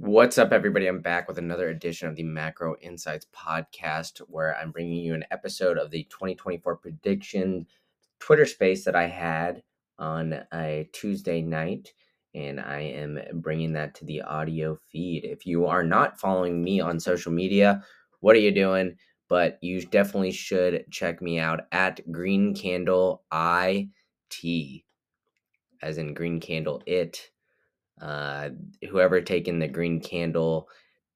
What's up, everybody? I'm back with another edition of the Macro Insights podcast, where I'm bringing you an episode of the 2024 prediction Twitter space that I had on a Tuesday night, and I am bringing that to the audio feed. If you are not following me on social media, what are you doing? But you definitely should check me out at Green Candle IT, as in Green Candle It uh, whoever taken the green candle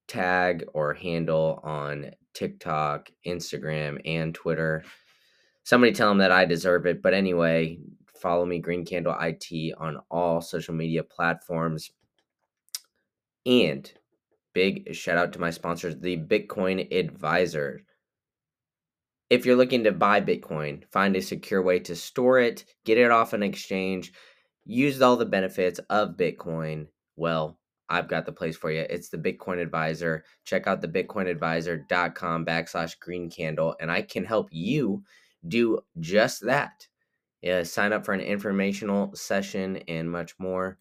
tag or handle on TikTok, Instagram, and Twitter. Somebody tell them that I deserve it. But anyway, follow me, Green Candle IT, on all social media platforms. And big shout out to my sponsors, the Bitcoin Advisor. If you're looking to buy Bitcoin, find a secure way to store it, get it off an exchange used all the benefits of Bitcoin, well, I've got the place for you. It's the Bitcoin Advisor. Check out the bitcoinadviser.com backslash green candle, and I can help you do just that. Yeah, sign up for an informational session and much more.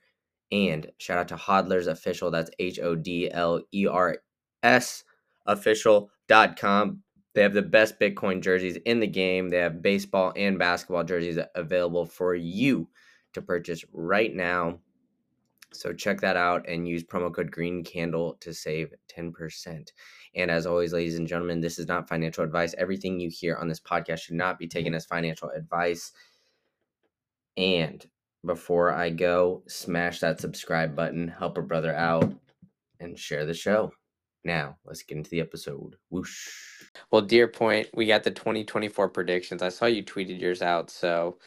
And shout out to Hodlers Official. That's H O D L E R S official.com. They have the best Bitcoin jerseys in the game. They have baseball and basketball jerseys available for you to purchase right now. So check that out and use promo code Green Candle to save 10%. And as always, ladies and gentlemen, this is not financial advice. Everything you hear on this podcast should not be taken as financial advice. And before I go, smash that subscribe button, help a brother out, and share the show. Now, let's get into the episode. Whoosh. Well, dear point, we got the 2024 predictions. I saw you tweeted yours out, so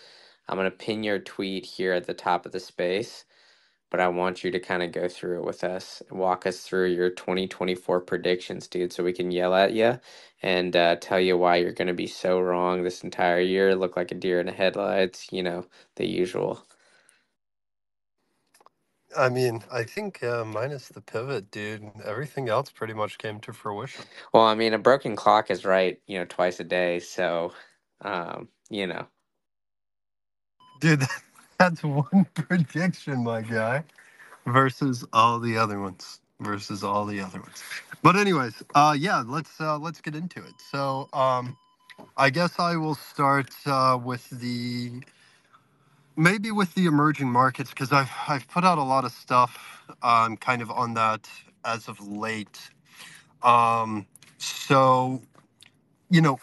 I'm going to pin your tweet here at the top of the space, but I want you to kind of go through it with us, walk us through your 2024 predictions, dude, so we can yell at you and uh, tell you why you're going to be so wrong this entire year, look like a deer in the headlights, you know, the usual. I mean, I think uh, minus the pivot, dude, everything else pretty much came to fruition. Well, I mean, a broken clock is right, you know, twice a day. So, um, you know, Dude, that's one prediction, my guy, versus all the other ones. Versus all the other ones. But anyways, uh, yeah, let's uh, let's get into it. So, um, I guess I will start uh, with the maybe with the emerging markets because I've I've put out a lot of stuff um, kind of on that as of late. Um, so, you know,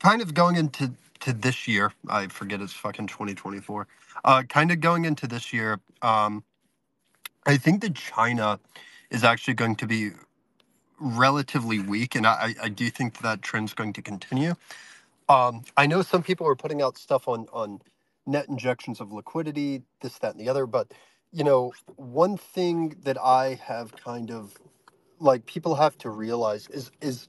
kind of going into to this year. I forget it's fucking 2024. Uh, kind of going into this year, um, I think that China is actually going to be relatively weak, and I, I do think that trend's going to continue. Um, I know some people are putting out stuff on on net injections of liquidity, this, that, and the other, but you know, one thing that I have kind of like people have to realize is is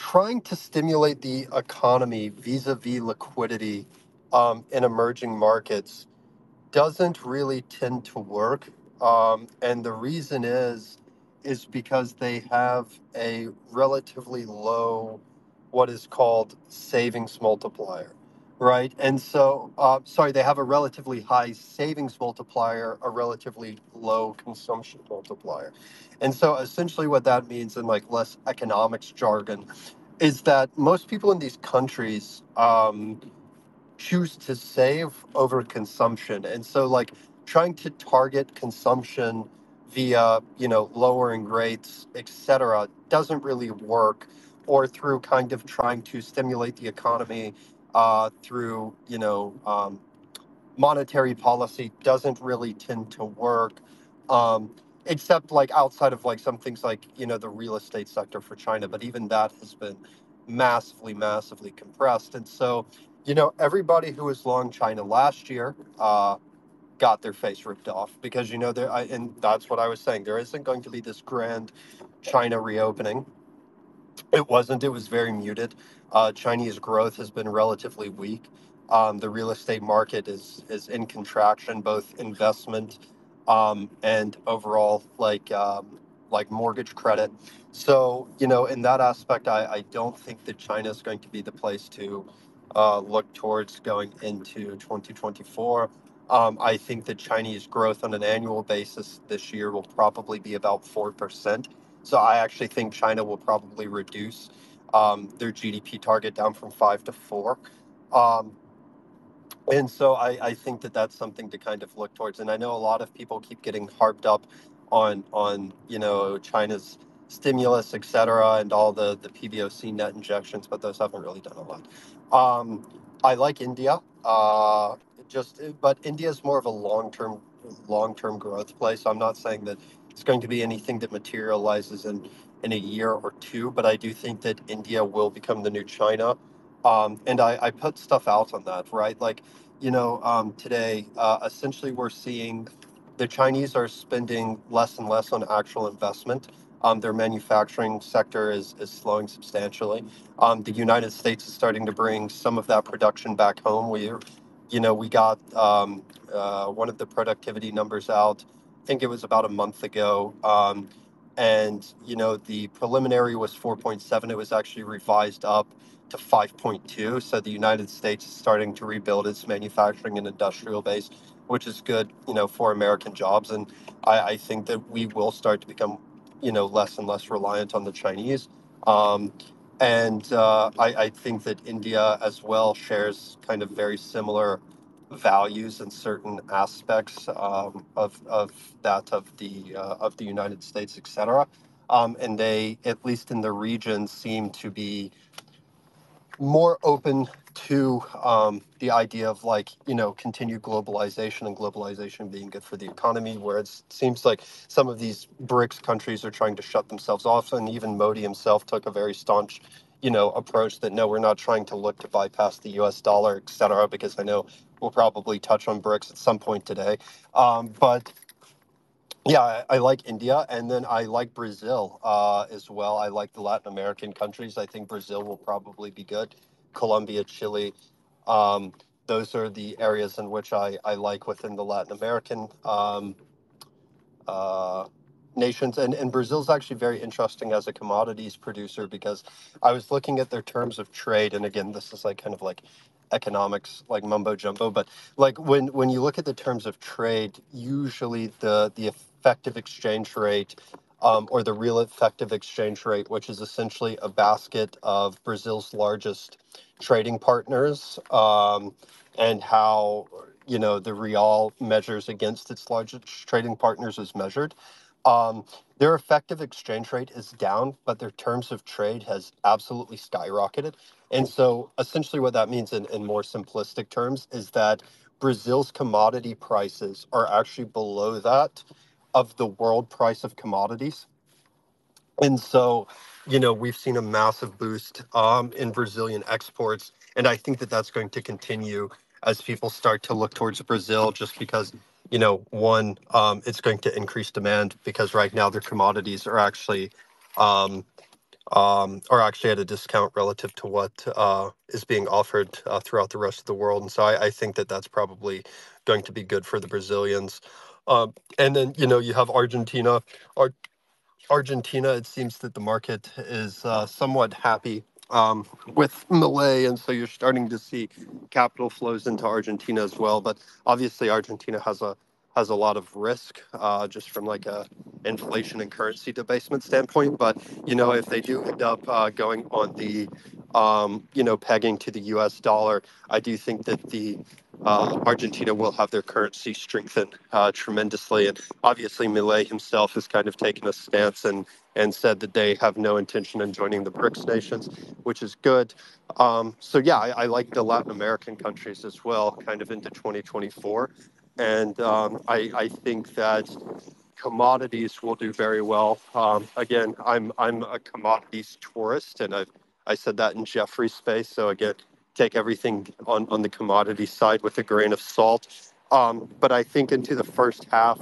trying to stimulate the economy vis-a-vis liquidity um, in emerging markets doesn't really tend to work. Um, and the reason is is because they have a relatively low what is called savings multiplier right and so uh, sorry they have a relatively high savings multiplier a relatively low consumption multiplier. And so essentially what that means in like less economics jargon is that most people in these countries um, choose to save over consumption. And so like trying to target consumption via you know lowering rates etc doesn't really work or through kind of trying to stimulate the economy uh, through you know um, monetary policy doesn't really tend to work um, except like outside of like some things like you know the real estate sector for china but even that has been massively massively compressed. And so you know everybody who was long china last year uh, got their face ripped off because you know there I, and that's what i was saying there isn't going to be this grand china reopening it wasn't. It was very muted. Uh, Chinese growth has been relatively weak. Um, the real estate market is is in contraction, both investment um, and overall, like um, like mortgage credit. So you know, in that aspect, I, I don't think that China is going to be the place to uh, look towards going into 2024. Um, I think that Chinese growth on an annual basis this year will probably be about 4%. So I actually think China will probably reduce um, their GDP target down from 5 to 4. Um, and so I, I think that that's something to kind of look towards. And I know a lot of people keep getting harped up on on you know China's stimulus, et cetera, and all the the PBOC net injections, but those haven't really done a lot. Um, I like India, uh, just but India is more of a long term long term growth play. So I'm not saying that it's going to be anything that materializes in in a year or two, but I do think that India will become the new China. Um, and I, I put stuff out on that, right? Like, you know, um, today, uh, essentially, we're seeing the Chinese are spending less and less on actual investment. Um, their manufacturing sector is, is slowing substantially. Um, the United States is starting to bring some of that production back home. We, you know, we got um, uh, one of the productivity numbers out. I think it was about a month ago. Um, and you know, the preliminary was 4.7. It was actually revised up to 5.2. So the United States is starting to rebuild its manufacturing and industrial base, which is good, you know, for American jobs. And I, I think that we will start to become, you know, less and less reliant on the Chinese. Um, and uh, I, I think that India as well shares kind of very similar values and certain aspects um, of, of that of the uh, of the United States, et cetera. Um, and they, at least in the region, seem to be more open to um, the idea of like you know continued globalization and globalization being good for the economy where it seems like some of these brics countries are trying to shut themselves off and even modi himself took a very staunch you know approach that no we're not trying to look to bypass the us dollar et cetera because i know we'll probably touch on brics at some point today um, but yeah, I, I like India, and then I like Brazil uh, as well. I like the Latin American countries. I think Brazil will probably be good. Colombia, Chile, um, those are the areas in which I, I like within the Latin American um, uh, nations. And, and Brazil's actually very interesting as a commodities producer because I was looking at their terms of trade, and again, this is like kind of like economics like mumbo jumbo but like when when you look at the terms of trade usually the the effective exchange rate um, or the real effective exchange rate, which is essentially a basket of Brazil's largest trading partners, um, and how you know the real measures against its largest trading partners is measured. Um, their effective exchange rate is down, but their terms of trade has absolutely skyrocketed. And so, essentially, what that means in, in more simplistic terms is that Brazil's commodity prices are actually below that of the world price of commodities. And so, you know, we've seen a massive boost um, in Brazilian exports. And I think that that's going to continue as people start to look towards Brazil, just because, you know, one, um, it's going to increase demand because right now their commodities are actually. Um, um, are actually at a discount relative to what uh, is being offered uh, throughout the rest of the world. And so I, I think that that's probably going to be good for the Brazilians. Um, and then you know you have Argentina. Ar- Argentina, it seems that the market is uh, somewhat happy um, with Milei, and so you're starting to see capital flows into Argentina as well. But obviously, Argentina has a has a lot of risk uh, just from like a inflation and currency debasement standpoint. But you know, if they do end up uh, going on the um, you know pegging to the U.S. dollar, I do think that the uh, Argentina will have their currency strengthen uh, tremendously. And obviously, Milei himself has kind of taken a stance and, and said that they have no intention in joining the BRICS nations, which is good. Um, so, yeah, I, I, like the Latin American countries as well, kind of into 2024. And um, I, I think that commodities will do very well. Um, again, I'm I'm a commodities tourist, and I've I said that in Jeffrey's space. So again, take everything on, on the commodity side with a grain of salt. Um, but I think into the first half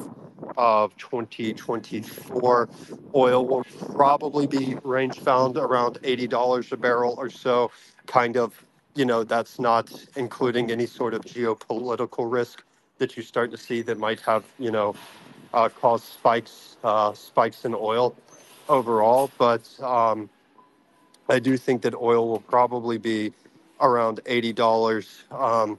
of 2024, oil will probably be range bound around $80 a barrel or so. Kind of, you know, that's not including any sort of geopolitical risk that you start to see that might have, you know, uh, cause spikes, uh, spikes in oil overall. But um, I do think that oil will probably be around $80 um,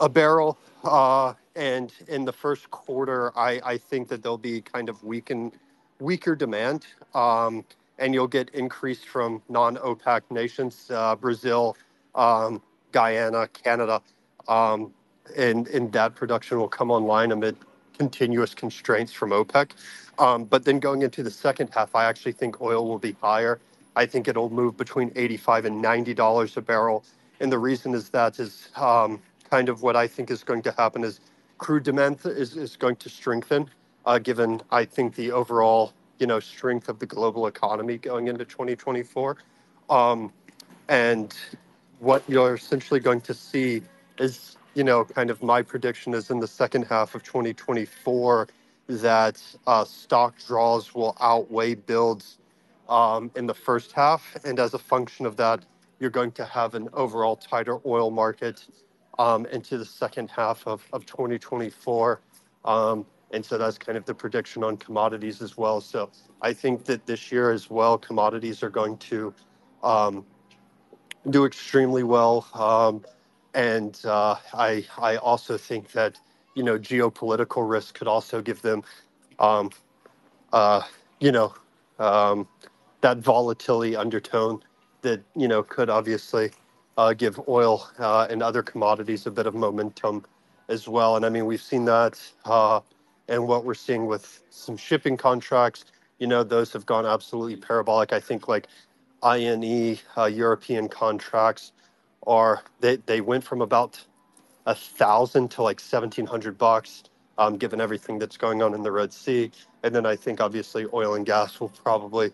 a barrel. Uh, and in the first quarter, I, I think that there'll be kind of weaken, weaker demand, um, and you'll get increased from non-OPEC nations, uh, Brazil, um, Guyana, Canada, um, and, and that production will come online amid continuous constraints from OPEC. Um, but then going into the second half, I actually think oil will be higher. I think it'll move between 85 and 90 dollars a barrel, and the reason is that is um, kind of what I think is going to happen is crude demand is, is going to strengthen, uh, given I think the overall you know strength of the global economy going into 2024, um, and what you're essentially going to see is you know kind of my prediction is in the second half of 2024 that uh, stock draws will outweigh builds um, in the first half, and as a function of that, you're going to have an overall tighter oil market um, into the second half of, of 2024. Um, and so that's kind of the prediction on commodities as well. So I think that this year as well, commodities are going to um, do extremely well. And uh, I, I also think that, you know, geopolitical risk could also give them, um, uh, you know, um, that volatility undertone that, you know, could obviously uh, give oil uh, and other commodities a bit of momentum as well. And I mean, we've seen that uh, and what we're seeing with some shipping contracts, you know, those have gone absolutely parabolic. I think like INE uh, European contracts are, they, they went from about a thousand to like 1700 bucks, um, given everything that's going on in the Red Sea. And then I think obviously oil and gas will probably,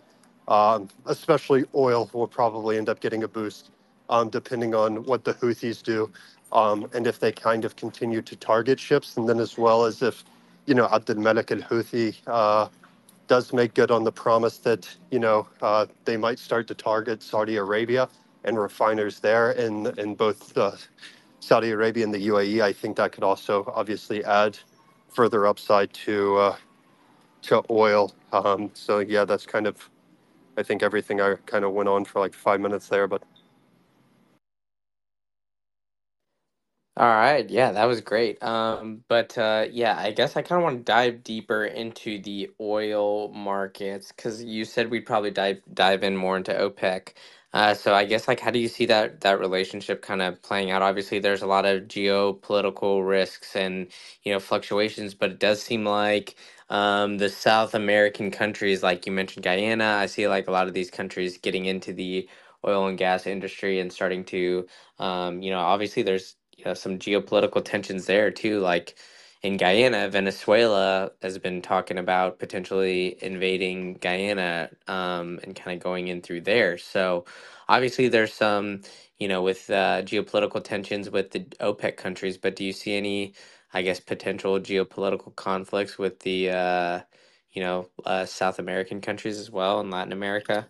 um, especially oil, will probably end up getting a boost um, depending on what the Houthis do, um, and if they kind of continue to target ships, and then as well as if, you know, Abd Malik al Houthi uh, does make good on the promise that, you know, uh, they might start to target Saudi Arabia and refiners there in, in both uh, Saudi Arabia and the UAE. I think that could also obviously add further upside to uh, to oil. Um, so yeah, that's kind of, I think everything I kind of went on for like five minutes there, but All right, yeah, that was great. Um, but uh, yeah, I guess I kind of want to dive deeper into the oil markets because you said we'd probably dive dive in more into OPEC. Uh, so I guess like how do you see that that relationship kind of playing out? Obviously, there's a lot of geopolitical risks and you know fluctuations, but it does seem like um, the South American countries, like you mentioned Guyana, I see like a lot of these countries getting into the oil and gas industry and starting to um, you know obviously there's you know some geopolitical tensions there too. Like in Guyana, Venezuela has been talking about potentially invading Guyana um, and kind of going in through there. So obviously there's some you know with uh, geopolitical tensions with the OPEC countries. But do you see any, I guess, potential geopolitical conflicts with the uh, you know uh, South American countries as well and Latin America?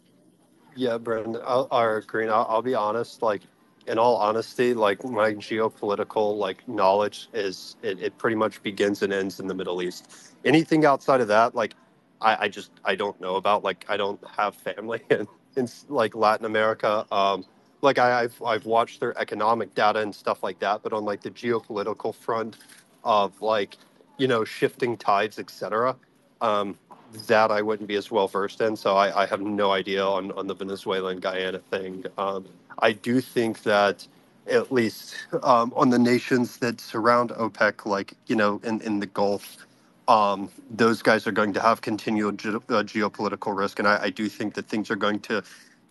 Yeah, Brendan, I'll, or Green, I'll, I'll be honest. Like, in all honesty, like my geopolitical like knowledge is it, it pretty much begins and ends in the Middle East. Anything outside of that, like I, I just I don't know about. Like I don't have family in, in like Latin America. Um, like I, I've I've watched their economic data and stuff like that, but on like the geopolitical front of like you know shifting tides, etc. Um, that I wouldn't be as well versed in, so I, I have no idea on, on the Venezuelan Guyana thing. Um, I do think that at least um, on the nations that surround OPEC, like you know, in, in the Gulf, um, those guys are going to have continual ge- uh, geopolitical risk, and I, I do think that things are going to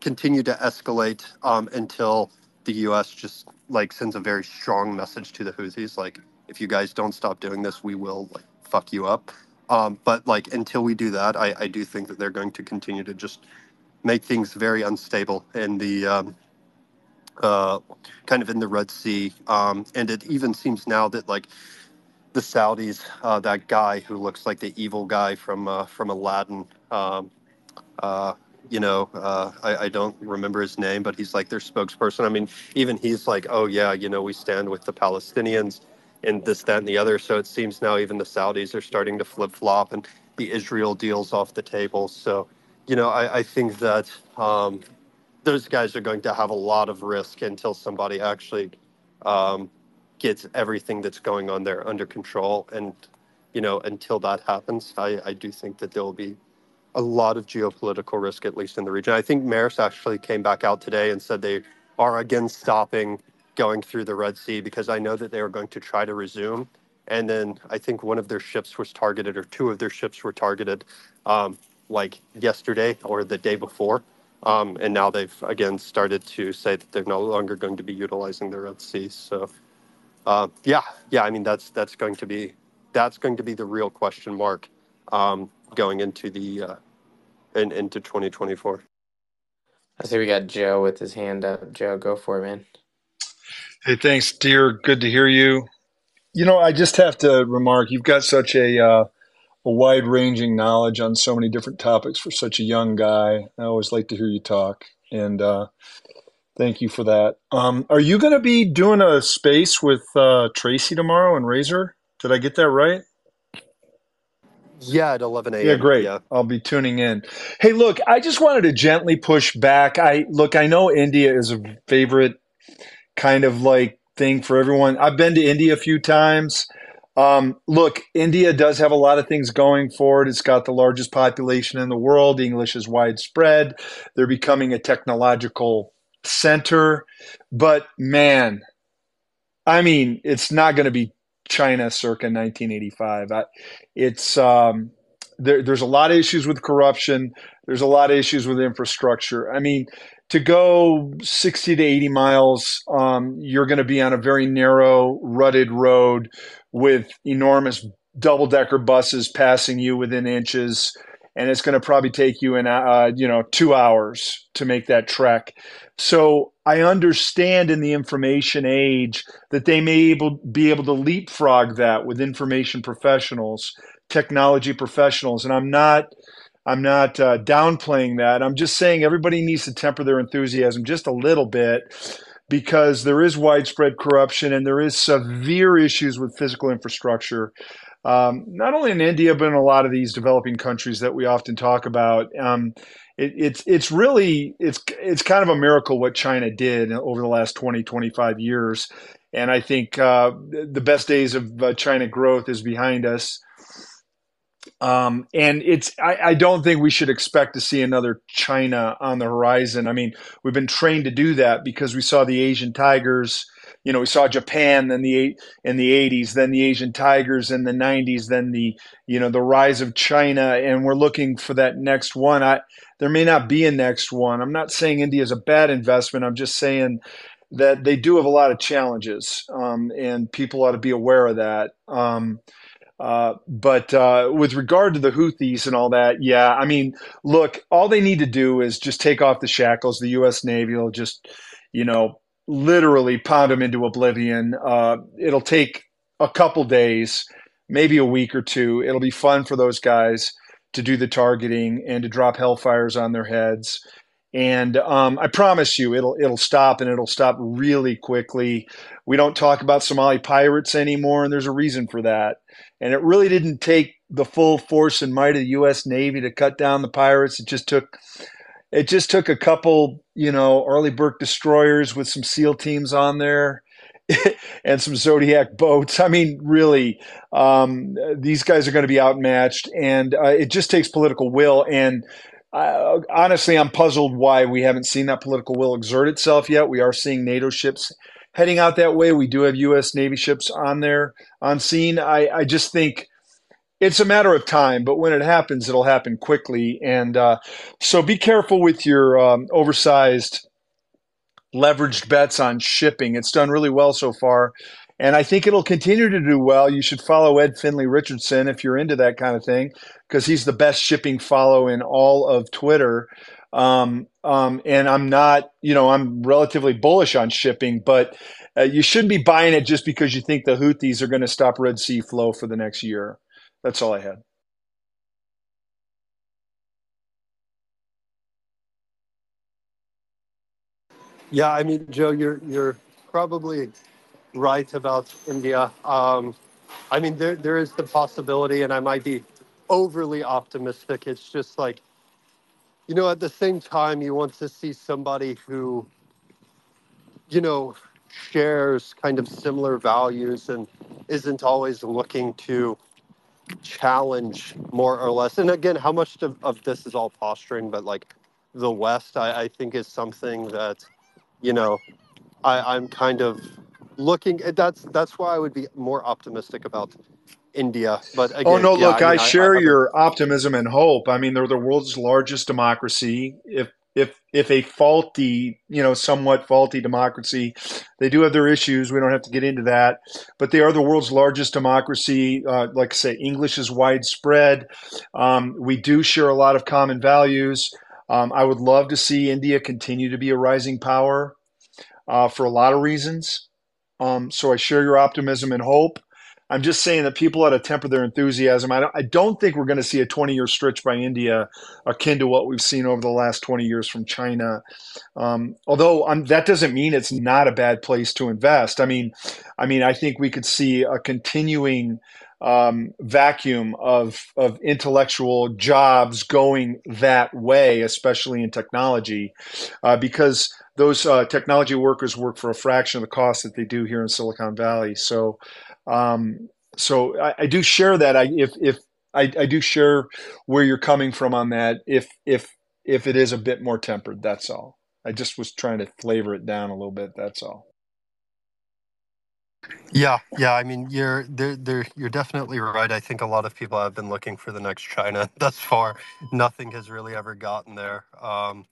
continue to escalate um, until the U.S. just like sends a very strong message to the Houthis, like if you guys don't stop doing this, we will like fuck you up. Um, but like until we do that, I, I do think that they're going to continue to just make things very unstable in the um, uh, kind of in the Red Sea. Um, and it even seems now that like the Saudis, uh, that guy who looks like the evil guy from uh, from Aladdin, um, uh, you know, uh, I, I don't remember his name, but he's like their spokesperson. I mean, even he's like, oh yeah, you know, we stand with the Palestinians and this, that, and the other. So it seems now even the Saudis are starting to flip flop and the Israel deal's off the table. So, you know, I, I think that um, those guys are going to have a lot of risk until somebody actually, um, gets everything that's going on there under control. And, you know, until that happens, I, I do think that there will be a lot of geopolitical risk, at least in the region. I think Maersk actually came back out today and said they are again stopping going through the Red Sea because I know that they are going to try to resume. And then I think one of their ships was targeted, or two of their ships were targeted, um, like yesterday or the day before. Um, and now they've again started to say that they're no longer going to be utilizing the Red Sea. So, uh, yeah, yeah, I mean that's that's going to be that's going to be the real question mark um, going into the uh, in, into 2024. I see we got Joe with his hand up. Joe, go for it, man. Hey, thanks, dear. Good to hear you. You know, I just have to remark you've got such a uh, a wide ranging knowledge on so many different topics for such a young guy. I always like to hear you talk, and uh, thank you for that. Um, are you going to be doing a space with uh, Tracy tomorrow and Razor? Did I get that right? Yeah, at 11 a.m. Yeah, great. Yeah. I'll be tuning in. Hey, look, I just wanted to gently push back. I look, I know India is a favorite kind of like thing for everyone. I've been to India a few times. Um, look, India does have a lot of things going for it. It's got the largest population in the world. English is widespread. They're becoming a technological center. But man, I mean, it's not going to be China circa 1985. I, it's um, there, there's a lot of issues with corruption. There's a lot of issues with infrastructure. I mean, to go 60 to 80 miles, um, you're going to be on a very narrow, rutted road with enormous double decker buses passing you within inches. And it's going to probably take you in, uh, you know, two hours to make that trek. So I understand in the information age that they may able, be able to leapfrog that with information professionals, technology professionals. And I'm not I'm not uh, downplaying that. I'm just saying everybody needs to temper their enthusiasm just a little bit because there is widespread corruption and there is severe issues with physical infrastructure. Um, not only in India, but in a lot of these developing countries that we often talk about. Um, it, it's it's really it's it's kind of a miracle what China did over the last 20, 25 years. And I think uh, the best days of uh, China growth is behind us. Um, and it's I, I, don't think we should expect to see another China on the horizon. I mean, we've been trained to do that because we saw the Asian tigers. You know, we saw Japan in the in the 80s, then the Asian tigers in the 90s, then the you know the rise of China, and we're looking for that next one. I there may not be a next one. I'm not saying India is a bad investment. I'm just saying that they do have a lot of challenges, um, and people ought to be aware of that. Um, uh, but uh, with regard to the Houthis and all that, yeah, I mean, look, all they need to do is just take off the shackles. The U.S. Navy will just, you know, literally pound them into oblivion. Uh, it'll take a couple days, maybe a week or two. It'll be fun for those guys to do the targeting and to drop hellfires on their heads. And um, I promise you, it'll it'll stop and it'll stop really quickly. We don't talk about Somali pirates anymore, and there's a reason for that. And it really didn't take the full force and might of the U.S. Navy to cut down the pirates. It just took it just took a couple, you know, Arleigh Burke destroyers with some SEAL teams on there. and some Zodiac boats. I mean, really, um, these guys are going to be outmatched, and uh, it just takes political will. And uh, honestly, I'm puzzled why we haven't seen that political will exert itself yet. We are seeing NATO ships heading out that way. We do have U.S. Navy ships on there on scene. I, I just think it's a matter of time, but when it happens, it'll happen quickly. And uh, so be careful with your um, oversized leveraged bets on shipping. It's done really well so far. And I think it'll continue to do well. You should follow Ed Finley Richardson if you're into that kind of thing, because he's the best shipping follow in all of Twitter. Um, um, and I'm not, you know, I'm relatively bullish on shipping, but uh, you shouldn't be buying it just because you think the Houthis are going to stop Red Sea flow for the next year. That's all I had. Yeah, I mean, Joe, you're you're probably right about India. Um, I mean, there there is the possibility, and I might be overly optimistic. It's just like you know, at the same time, you want to see somebody who, you know, shares kind of similar values and isn't always looking to challenge more or less. And again, how much of, of this is all posturing, but like the West, I, I think is something that, you know, I, I'm kind of looking at that's that's why I would be more optimistic about India. But again, Oh no, yeah, look, I I mean, I, I share haven't. your optimism and hope. I mean, they're the world's largest democracy. If if if a faulty, you know, somewhat faulty democracy, they do have their issues. We don't have to get into that, but they are the world's largest democracy. Uh, like I say, English is widespread. Um, we do share a lot of common values. Um, I would love to see India continue to be a rising power uh, for a lot of reasons. Um, so I share your optimism and hope. I'm just saying that people ought to temper their enthusiasm. I don't, I don't think we're going to see a 20 year stretch by India akin to what we've seen over the last 20 years from China. Um, although um, that doesn't mean it's not a bad place to invest. I mean, I mean, I think we could see a continuing um, vacuum of of intellectual jobs going that way, especially in technology, uh, because those uh, technology workers work for a fraction of the cost that they do here in Silicon Valley. So, um, so I, I do share that. I if if I, I do share where you're coming from on that. If if if it is a bit more tempered, that's all. I just was trying to flavor it down a little bit. That's all. Yeah, yeah. I mean, you're there. There, you're definitely right. I think a lot of people have been looking for the next China. Thus far, nothing has really ever gotten there. Um,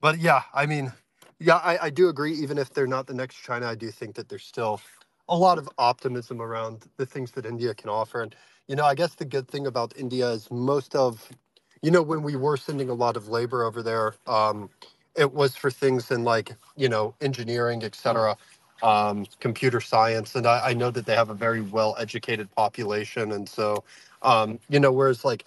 but yeah, I mean, yeah, I, I do agree. Even if they're not the next China, I do think that they're still a lot of optimism around the things that India can offer. And you know, I guess the good thing about India is most of, you know, when we were sending a lot of labor over there, um, it was for things in like you know engineering, et cetera, um, computer science, and I, I know that they have a very well educated population, and so um, you know, whereas like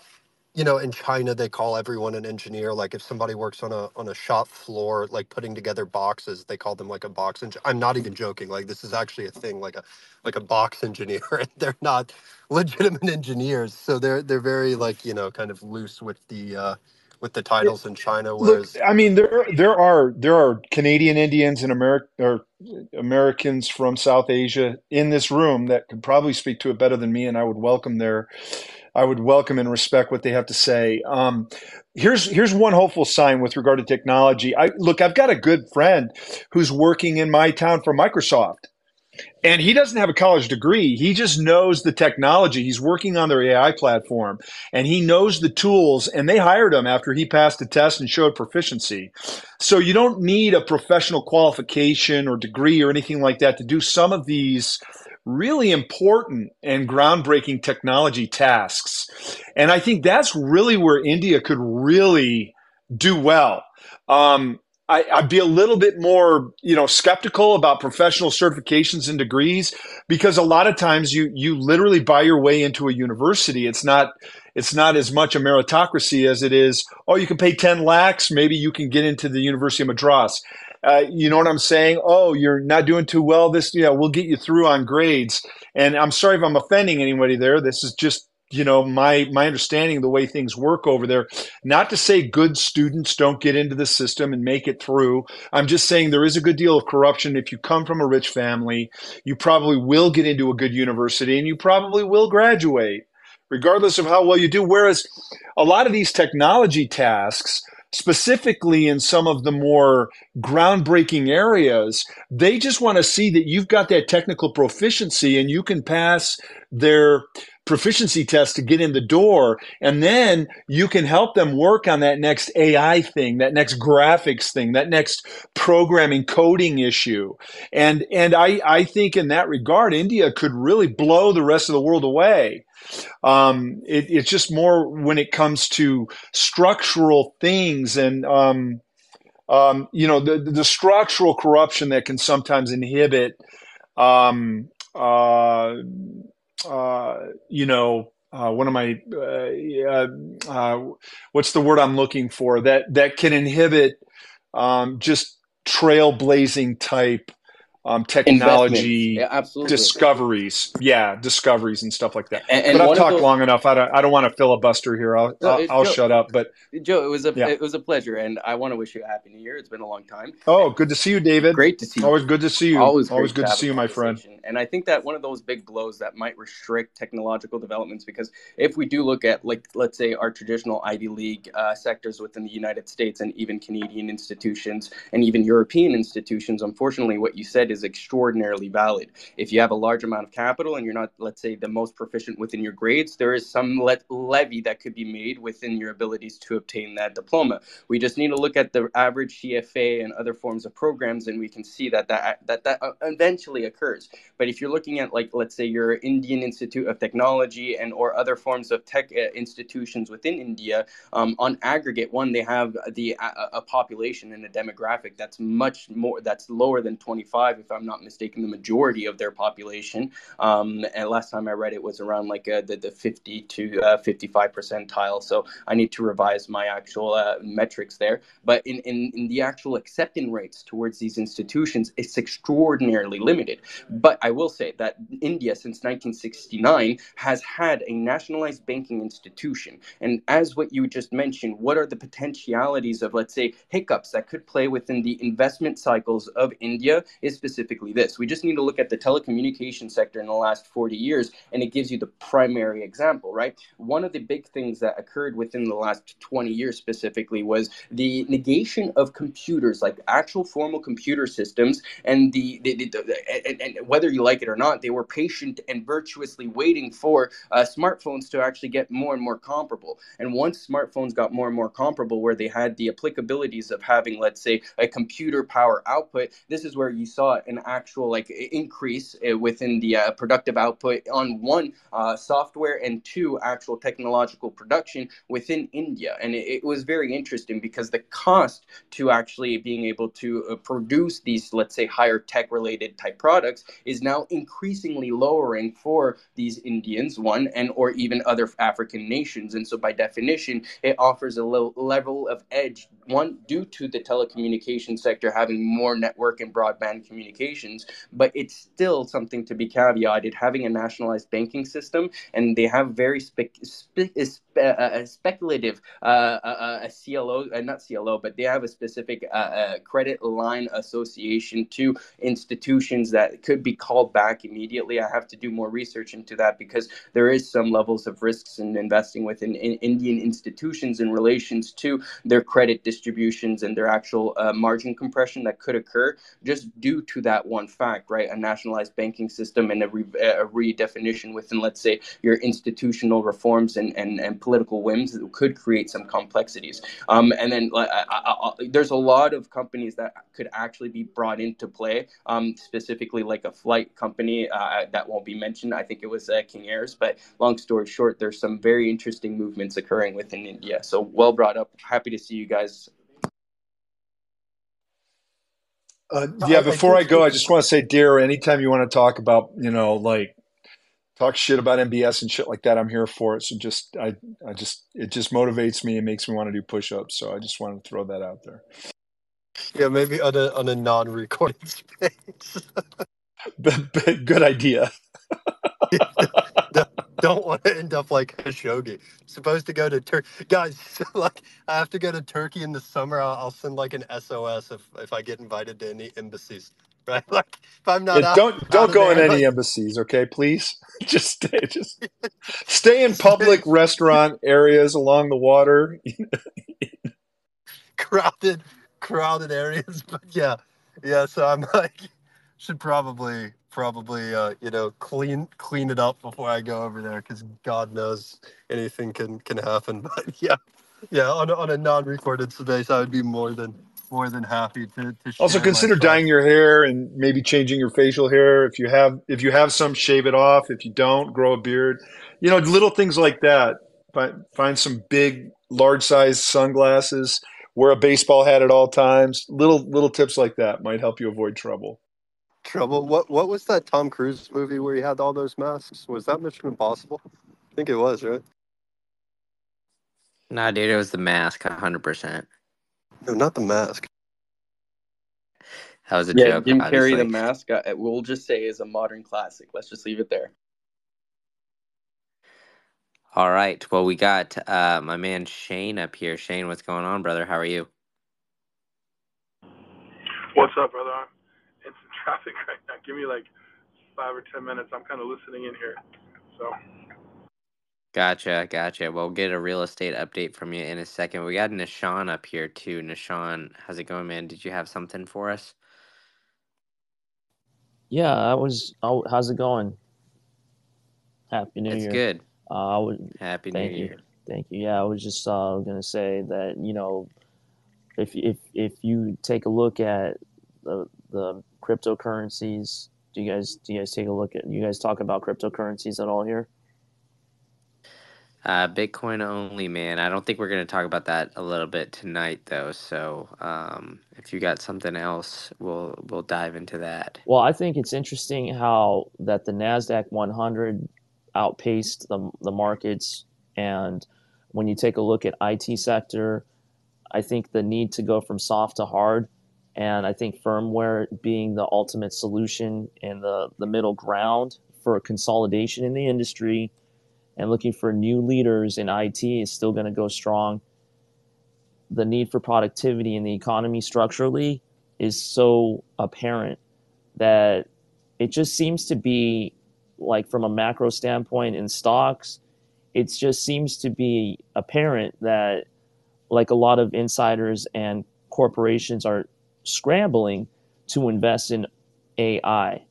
you know in china they call everyone an engineer like if somebody works on a on a shop floor like putting together boxes they call them like a box engineer i'm not even joking like this is actually a thing like a like a box engineer and they're not legitimate engineers so they're they're very like you know kind of loose with the uh with the titles in china Look, whereas I mean, there there are there are Canadian Indians and American or Americans from South Asia in this room that could probably speak to it better than me, and I would welcome their I would welcome and respect what they have to say. Um, here's here's one hopeful sign with regard to technology. I look, I've got a good friend who's working in my town for Microsoft. And he doesn't have a college degree. He just knows the technology. He's working on their AI platform and he knows the tools. And they hired him after he passed the test and showed proficiency. So you don't need a professional qualification or degree or anything like that to do some of these really important and groundbreaking technology tasks. And I think that's really where India could really do well. Um, I, I'd be a little bit more, you know, skeptical about professional certifications and degrees because a lot of times you you literally buy your way into a university. It's not it's not as much a meritocracy as it is. Oh, you can pay ten lakhs, maybe you can get into the University of Madras. Uh, you know what I'm saying? Oh, you're not doing too well. This, yeah, we'll get you through on grades. And I'm sorry if I'm offending anybody there. This is just you know my my understanding of the way things work over there not to say good students don't get into the system and make it through i'm just saying there is a good deal of corruption if you come from a rich family you probably will get into a good university and you probably will graduate regardless of how well you do whereas a lot of these technology tasks specifically in some of the more groundbreaking areas they just want to see that you've got that technical proficiency and you can pass their proficiency test to get in the door and then you can help them work on that next AI thing that next graphics thing that next programming coding issue. And and I I think in that regard India could really blow the rest of the world away. Um, it, it's just more when it comes to structural things and um, um, you know the the structural corruption that can sometimes inhibit um, uh, you know, uh, what am I? Uh, uh, what's the word I'm looking for? That that can inhibit um, just trailblazing type um, technology Yeah, discoveries. Yeah, discoveries and stuff like that. And- and but I've talked those- long enough. I don't. I don't want to filibuster here. I'll. No, I'll, I'll Joe- shut up. But Joe, it was a Yeah. it was a pleasure, and I want to wish you a happy new year. It's been a long time. oh, good to see you, David. Great to see you. Always good to see you. Always, Always, good to have see you, my friend. And I think that one of those big blows that might restrict technological developments, because if we do look at, like, let's say our traditional Ivy League uh, sectors within the United States and even Canadian institutions and even European institutions, unfortunately, what you said is extraordinarily valid. If you have a large amount of capital and you're not, let's say, the most proficient within your grades, there is some le- levy that could be made within your abilities to obtain that diploma. We just need to look at the average CFA and other forms of programs, and we can see that that that, that uh, eventually occurs. But if you're looking at like let's say your Indian Institute of Technology and or other forms of tech uh, institutions within India, um, on aggregate, one they have the a, a population and a demographic that's much more that's lower than 25, if I'm not mistaken, the majority of their population. Um, and last time I read it was around like uh, the the 50 to uh, 55 percentile. So I need to revise my actual uh, metrics there. But in, in, in the actual acceptance rates towards these institutions, it's extraordinarily limited. But I will say that India, since 1969, has had a nationalized banking institution. And as what you just mentioned, what are the potentialities of, let's say, hiccups that could play within the investment cycles of India is specifically this. We just need to look at the telecommunication sector in the last 40 years, and it gives you the primary example, right? One of the big things that occurred within the last 20 years specifically was the negation of computers, like actual formal computer systems, and the, the, the, the and, and whether you like it or not, they were patient and virtuously waiting for uh, smartphones to actually get more and more comparable. And once smartphones got more and more comparable, where they had the applicabilities of having, let's say, a computer power output, this is where you saw an actual like increase uh, within the uh, productive output on one uh, software and two actual technological production within India. And it, it was very interesting because the cost to actually being able to uh, produce these, let's say, higher tech related type products is now increasingly lowering for these Indians, one, and or even other African nations. And so, by definition, it offers a level of edge, one, due to the telecommunication sector having more network and broadband communications, but it's still something to be caveated having a nationalized banking system, and they have very spe- spe- uh, uh, speculative uh, uh, uh, CLO, uh, not CLO, but they have a specific uh, uh, credit line association to institutions that could be called back immediately. I have to do more research into that because there is some levels of risks in investing within in Indian institutions in relations to their credit distributions and their actual uh, margin compression that could occur just due to that one fact, right? A nationalized banking system and a, re- a redefinition within, let's say, your institutional reforms and, and, and political whims that could create some complexities. Um, and then I, I, I, there's a lot of companies that could actually be brought into play, um, specifically like a flight company uh, that won't be mentioned. I think it was uh, King Airs. But long story short, there's some very interesting movements occurring within India. So well brought up. Happy to see you guys. Uh, yeah, I before I think go, I just want to say, dear, anytime you want to talk about, you know, like talk shit about MBS and shit like that, I'm here for it. So just, I, I just, it just motivates me and makes me want to do push-ups. So I just wanted to throw that out there. Yeah, maybe on a on a non-recorded space. But, but good idea. Don't want to end up like Khashoggi. Supposed to go to Turkey, guys. Like, I have to go to Turkey in the summer. I'll, I'll send like an SOS if if I get invited to any embassies. Right? Like, if I'm not Yeah, out, don't don't of go in any embassies, okay? Please, just stay, just stay in public restaurant areas along the water. crowded, crowded areas. But yeah, yeah. So I'm like, should probably probably uh, you know clean clean it up before I go over there because God knows anything can can happen. But yeah, yeah. On a, on a non-recorded space, I would be more than more than happy to. to Also, consider dyeing your hair and maybe changing your facial hair. If you have if you have some, shave it off. If you don't, grow a beard. You know, little things like that. Find find some big, large size sunglasses. Wear a baseball hat at all times. Little little tips like that might help you avoid trouble. Trouble. What what was that Tom Cruise movie where he had all those masks? Was that Mission Impossible? I think it was, right? Nah, dude, it was the mask, hundred percent. No, not the mask. That was a Yeah, joke. Jim Carrey, obviously. the mask, uh, we'll just say is a modern classic. Let's just leave it there. All right. Well, we got uh, my man Shane up here. Shane, what's going on, brother? How are you? What's up, brother? I'm in some traffic right now. Give me like five or ten minutes. I'm kind of listening in here. So, Gotcha, gotcha. We'll get a real estate update from you in a second. We got Nishan up here too. Nishan, how's it going, man? Did you have something for us? Yeah, I was. oh, How's it going? Happy New It's Year. good. Uh, I would Happy New thank you, Year. thank you. Yeah, I was just uh, gonna say that you know, if if if you take a look at the the cryptocurrencies, do you guys do you guys take a look at you guys talk about cryptocurrencies at all here? Uh, Bitcoin only, man. I don't think we're going to talk about that a little bit tonight, though. So, um, if you got something else, we'll we'll dive into that. Well, I think it's interesting how that the Nasdaq 100 outpaced the the markets, and when you take a look at IT sector, I think the need to go from soft to hard, and I think firmware being the ultimate solution and the the middle ground for consolidation in the industry, and looking for new leaders in IT is still going to go strong. The need for productivity in the economy structurally is so apparent that it just seems to be like from a macro standpoint in stocks it just seems to be apparent that like a lot of insiders and corporations are scrambling to invest in ai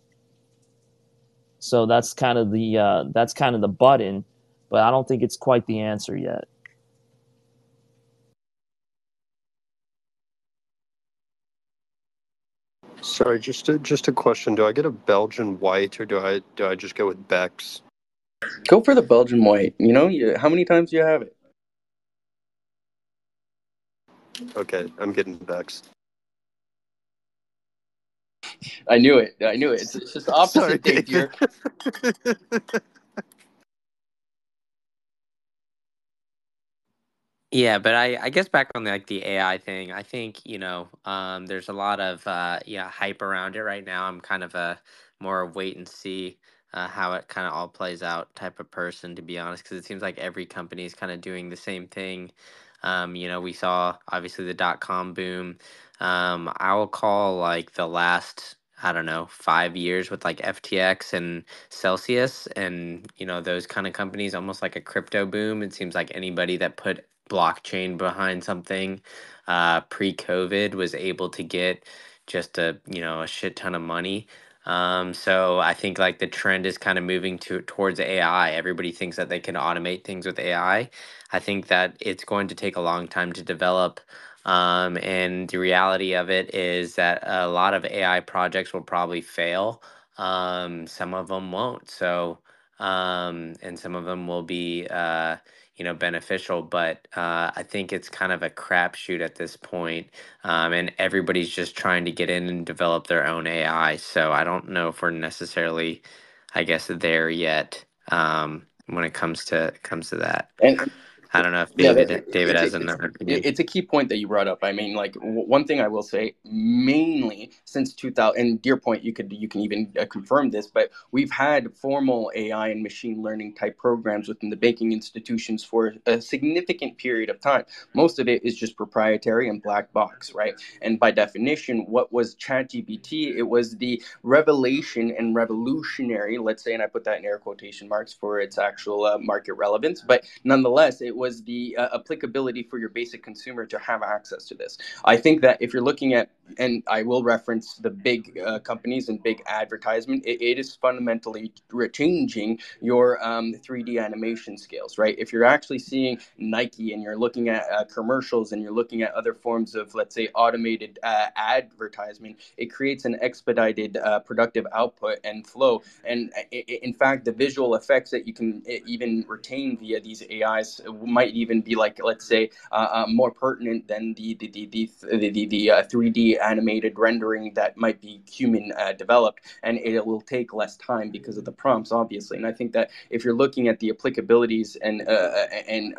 so that's kind of the uh, that's kind of the button but i don't think it's quite the answer yet Sorry, just a, just a question. Do I get a Belgian white or do I do I just go with Beck's? Go for the Belgian white. You know, you, how many times do you have it? Okay, I'm getting Beck's. I knew it. I knew it. It's, it's just the opposite, Sorry. You're, Yeah, but I, I guess back on the, like the AI thing, I think you know um, there's a lot of uh, yeah hype around it right now. I'm kind of a more wait and see uh, how it kind of all plays out type of person, to be honest, because it seems like every company is kind of doing the same thing. Um, you know, we saw obviously the dot com boom. Um, I will call like the last I don't know five years with like FTX and Celsius and you know those kind of companies, almost like a crypto boom. It seems like anybody that put blockchain behind something uh, pre-COVID was able to get just a you know a shit ton of money. Um, so I think like the trend is kind of moving to towards AI. Everybody thinks that they can automate things with AI. I think that it's going to take a long time to develop. Um, and the reality of it is that a lot of AI projects will probably fail. Um, some of them won't. So, um, and some of them will be, uh, you know, beneficial. But uh, I think it's kind of a crapshoot at this point, um, and everybody's just trying to get in and develop their own AI. So I don't know if we're necessarily, I guess, there yet um, when it comes to comes to that. and I don't know if Yeah, David that- David it's a- has another opinion. It- It's a key point that you brought up. I mean, like w- one thing I will say, mainly since 2000, and dear point, you could you can even uh, confirm this, but we've had formal AI and machine learning type programs within the banking institutions for a significant period of time. Most of it is just proprietary and black box, right? And by definition, what was ChatGPT? It was the revelation and revolutionary, let's say, and I put that in air quotation marks for its actual uh, market relevance, but nonetheless, it was the uh, applicability for your basic consumer to have access to this. I think that if you're looking at, and I will reference the big uh, companies and big advertisement, it, it is fundamentally changing your um, 3D animation skills, right? If you're actually seeing Nike and you're looking at uh, commercials and you're looking at other forms of, let's say, automated uh, advertisement, it creates an expedited uh, productive output and flow. And i- in fact, the visual effects that you can even retain via these AIs might even be like let's say uh, uh, more pertinent than the the the the, the, the, the uh, 3D animated rendering that might be human uh, developed, and it will take less time because of the prompts, obviously. And I think that if you're looking at the applicabilities and uh, and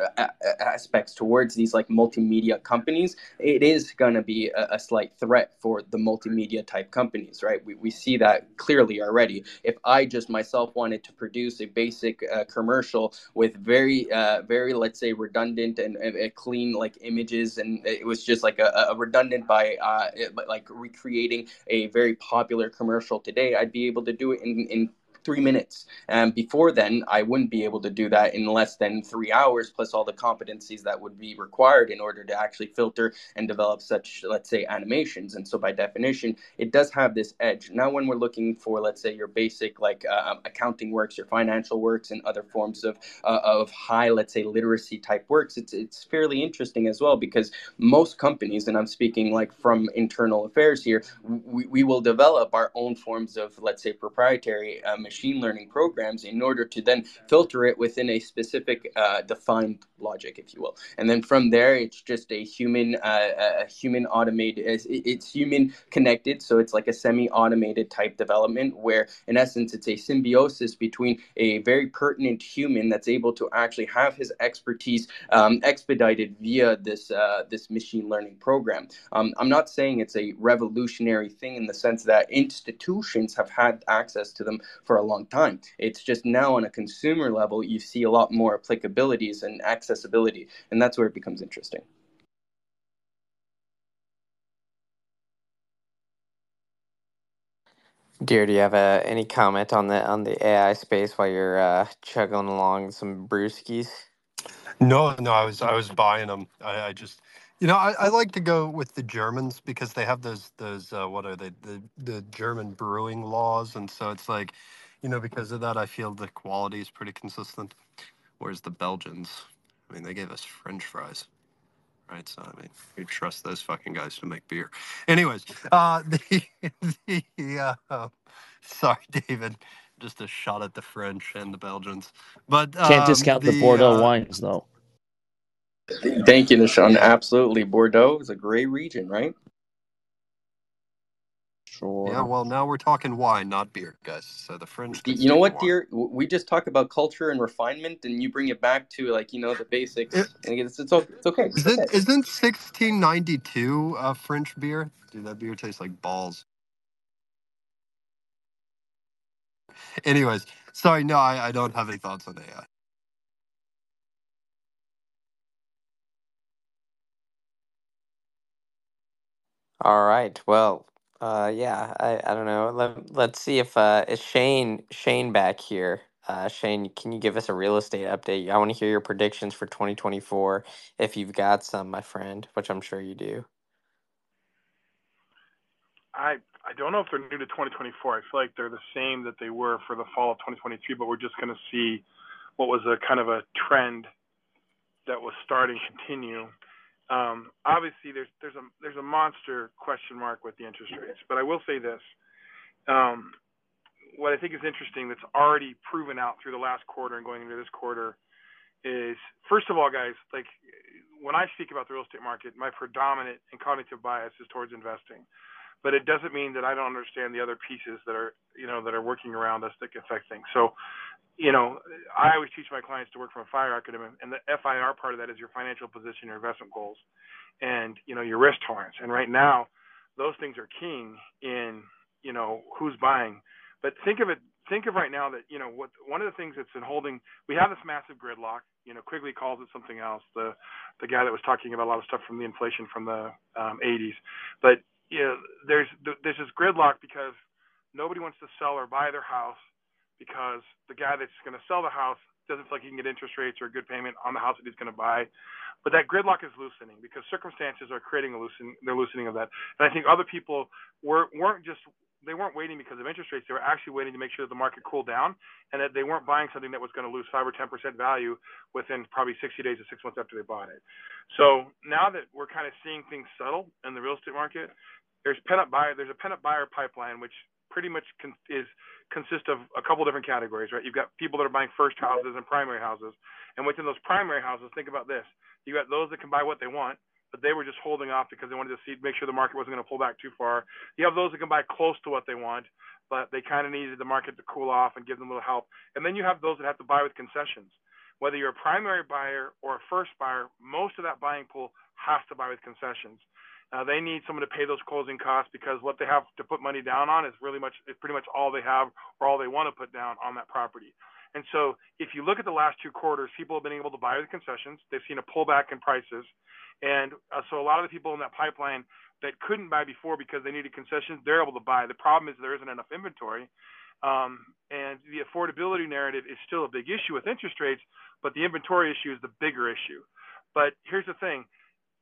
aspects towards these like multimedia companies, it is going to be a, a, slight threat for the multimedia type companies, right? We, we see that clearly already. If I just myself wanted to produce a basic commercial with very very let's say redundant and, and, and, clean like images and it was just like a, a redundant by uh, like recreating a very popular commercial. Today i'd be able to do it in, in three minutes. And before then, I wouldn't be able to do that in less than three hours, plus all the competencies that would be required in order to actually filter and develop such, let's say, animations. And so, by definition, it does have this edge. Now, when we're looking for, let's say, your basic like uh, accounting works, your financial works, and other forms of uh, of high, let's say, literacy type works, it's it's fairly interesting as well because most companies, and I'm speaking like from internal affairs here, we, we will develop our own forms of, let's say, proprietary uh, machine learning programs in order to then filter it within a specific uh, defined logic, if you will. And then from there, it's just a human, uh, a human automated, it's human connected. So it's like a semi-automated type development where in essence, it's a symbiosis between a very pertinent human that's able to actually have his expertise um, expedited via this, uh, this machine learning program. Um, I'm not saying it's a revolutionary thing in the sense that institutions have had access to them for a long time. It's just now on a consumer level, you see a lot more applicabilities and accessibility, and that's where it becomes interesting. Dear, do you have uh, any comment on the on the AI space while you're uh, chugging along some brewskis? No, no, I was I was buying them. I, I just, you know, I, I like to go with the Germans because they have those those uh, what are they the the German brewing laws, and so it's like you know, because of that, I feel the quality is pretty consistent. Whereas the Belgians, I mean, they gave us French fries, right? So I mean, we trust those fucking guys to make beer. Anyways, uh, the, the uh, sorry, David, just a shot at the French and the Belgians, but um, can't discount the, the Bordeaux uh, wines though. Thank you, Nishan. Absolutely, Bordeaux is a great region, right? Sure. Yeah, well, now we're talking wine, not beer, guys. So the French. You know what, dear? We just talk about culture and refinement, and you bring it back to like you know the basics. It, it's, it's, it's okay. It's isn't, okay. isn't 1692 a French beer? Dude, that beer tastes like balls. Anyways, sorry, no, I, I don't have any thoughts on AI. All right. Well, uh, yeah, I, I don't know. Let, let's see if uh, is Shane Shane back here. Uh, Shane, can you give us a real estate update? I want to hear your predictions for 2024 if you've got some, my friend, which I'm sure you do. I I don't know if they're new to 2024. I feel like they're the same that they were for the fall of 2023, but we're just going to see what was a kind of a trend that was starting to continue um, obviously, there's there's a there's a monster question mark with the interest rates, but I will say this: um, what I think is interesting that's already proven out through the last quarter and going into this quarter is, first of all, guys, like when I speak about the real estate market, my predominant and cognitive bias is towards investing, but it doesn't mean that I don't understand the other pieces that are you know that are working around us that can affect things. So you know, I always teach my clients to work from a FIRE acronym, and the FIR part of that is your financial position, your investment goals, and you know your risk tolerance. And right now, those things are king in you know who's buying. But think of it. Think of right now that you know what one of the things that's been holding. We have this massive gridlock. You know, Quigley calls it something else. The the guy that was talking about a lot of stuff from the inflation from the um, 80s. But you know, there's there's this gridlock because nobody wants to sell or buy their house because the guy that's going to sell the house doesn't feel like he can get interest rates or a good payment on the house that he's going to buy. But that gridlock is loosening because circumstances are creating a loosening, the loosening of that. And I think other people were, weren't just they weren't waiting because of interest rates. They were actually waiting to make sure that the market cooled down and that they weren't buying something that was going to lose five or ten percent value within probably 60 days or six months after they bought it. So now that we're kind of seeing things settle in the real estate market, there's pent up buyer. There's a pent up buyer pipeline which pretty much con- is consists of a couple different categories, right? You've got people that are buying first houses and primary houses, and within those primary houses, think about this: you got those that can buy what they want, but they were just holding off because they wanted to see make sure the market wasn't going to pull back too far. You have those that can buy close to what they want, but they kind of needed the market to cool off and give them a little help. And then you have those that have to buy with concessions. Whether you're a primary buyer or a first buyer, most of that buying pool has to buy with concessions. Uh, they need someone to pay those closing costs because what they have to put money down on is really much is pretty much all they have or all they want to put down on that property. And so if you look at the last two quarters, people have been able to buy the concessions. They've seen a pullback in prices. And uh, so a lot of the people in that pipeline that couldn't buy before because they needed concessions, they're able to buy. The problem is there isn't enough inventory. Um, and the affordability narrative is still a big issue with interest rates, but the inventory issue is the bigger issue. But here's the thing: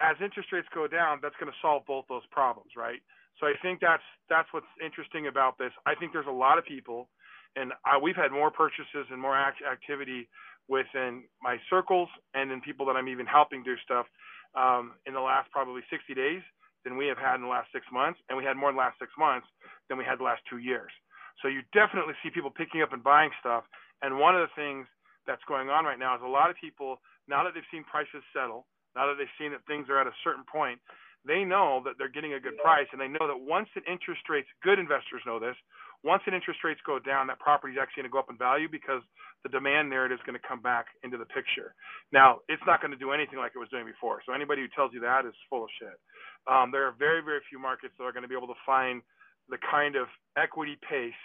as interest rates go down, that's going to solve both those problems, right? So I think that's that's what's interesting about this. I think there's a lot of people, and I, we've had more purchases and more act- activity within my circles and in people that I'm even helping do stuff um, in the last probably 60 days than we have had in the last six months, and we had more in the last six months than we had the last two years. So you definitely see people picking up and buying stuff. And one of the things that's going on right now is a lot of people, now that they've seen prices settle, now that they've seen that things are at a certain point, they know that they're getting a good price, and they know that once the interest rates, good investors know this, once the interest rates go down, that property is actually going to go up in value because the demand narrative is going to come back into the picture. Now, it's not going to do anything like it was doing before. So anybody who tells you that is full of shit. Um, there are very, very few markets that are going to be able to find the kind of equity pace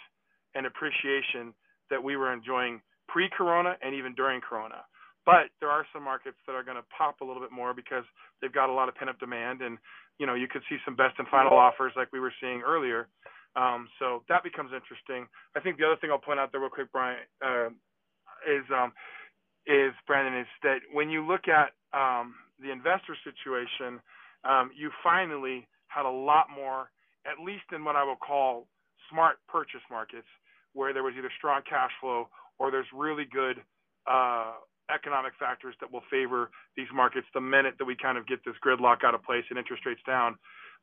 and appreciation that we were enjoying pre-corona and even during corona. But there are some markets that are going to pop a little bit more because they've got a lot of pent-up demand, and you know you could see some best and final offers like we were seeing earlier. Um, so that becomes interesting. I think the other thing I'll point out there real quick, Brian, uh, is um, is Brandon, is that when you look at um, the investor situation, um, you finally had a lot more, at least in what I will call smart purchase markets, where there was either strong cash flow or there's really good uh, economic factors that will favor these markets the minute that we kind of get this gridlock out of place and interest rates down.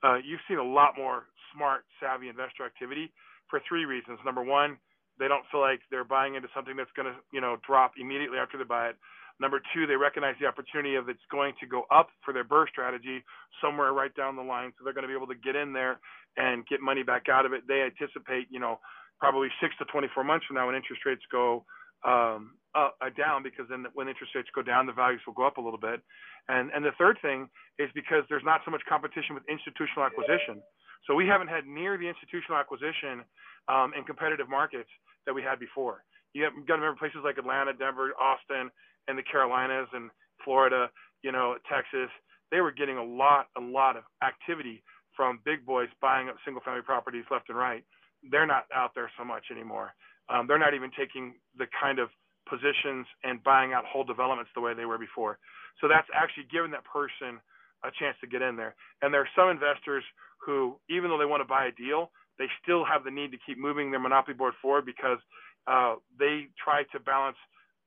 Uh, you've seen a lot more smart, savvy investor activity for three reasons. Number one, they don't feel like they're buying into something that's going to, you know, drop immediately after they buy it. Number two, they recognize the opportunity of it's going to go up for their BRRRR strategy somewhere right down the line. So they're going to be able to get in there and get money back out of it. They anticipate, you know, probably six to 24 months from now when interest rates go um, uh, down, because then when interest rates go down, the values will go up a little bit. And and the third thing is because there's not so much competition with institutional acquisition. So we haven't had near the institutional acquisition um, in competitive markets that we had before. You have got to remember places like Atlanta, Denver, Austin, and the Carolinas and Florida, you know, Texas. They were getting a lot, a lot of activity from big boys buying up single family properties left and right. They're not out there so much anymore. Um, they're not even taking the kind of positions and buying out whole developments the way they were before. So that's actually giving that person a chance to get in there. And there are some investors who, even though they want to buy a deal, they still have the need to keep moving their monopoly board forward because uh, they try to balance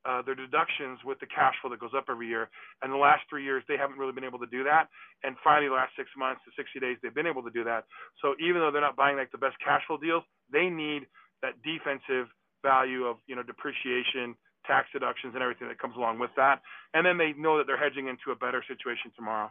uh, their deductions with the cash flow that goes up every year. And the last three years, they haven't really been able to do that. And finally, the last six months to 60 days, they've been able to do that. So even though they're not buying like the best cash flow deals, they need that defensive value of you know depreciation, tax deductions, and everything that comes along with that. And then they know that they're hedging into a better situation tomorrow.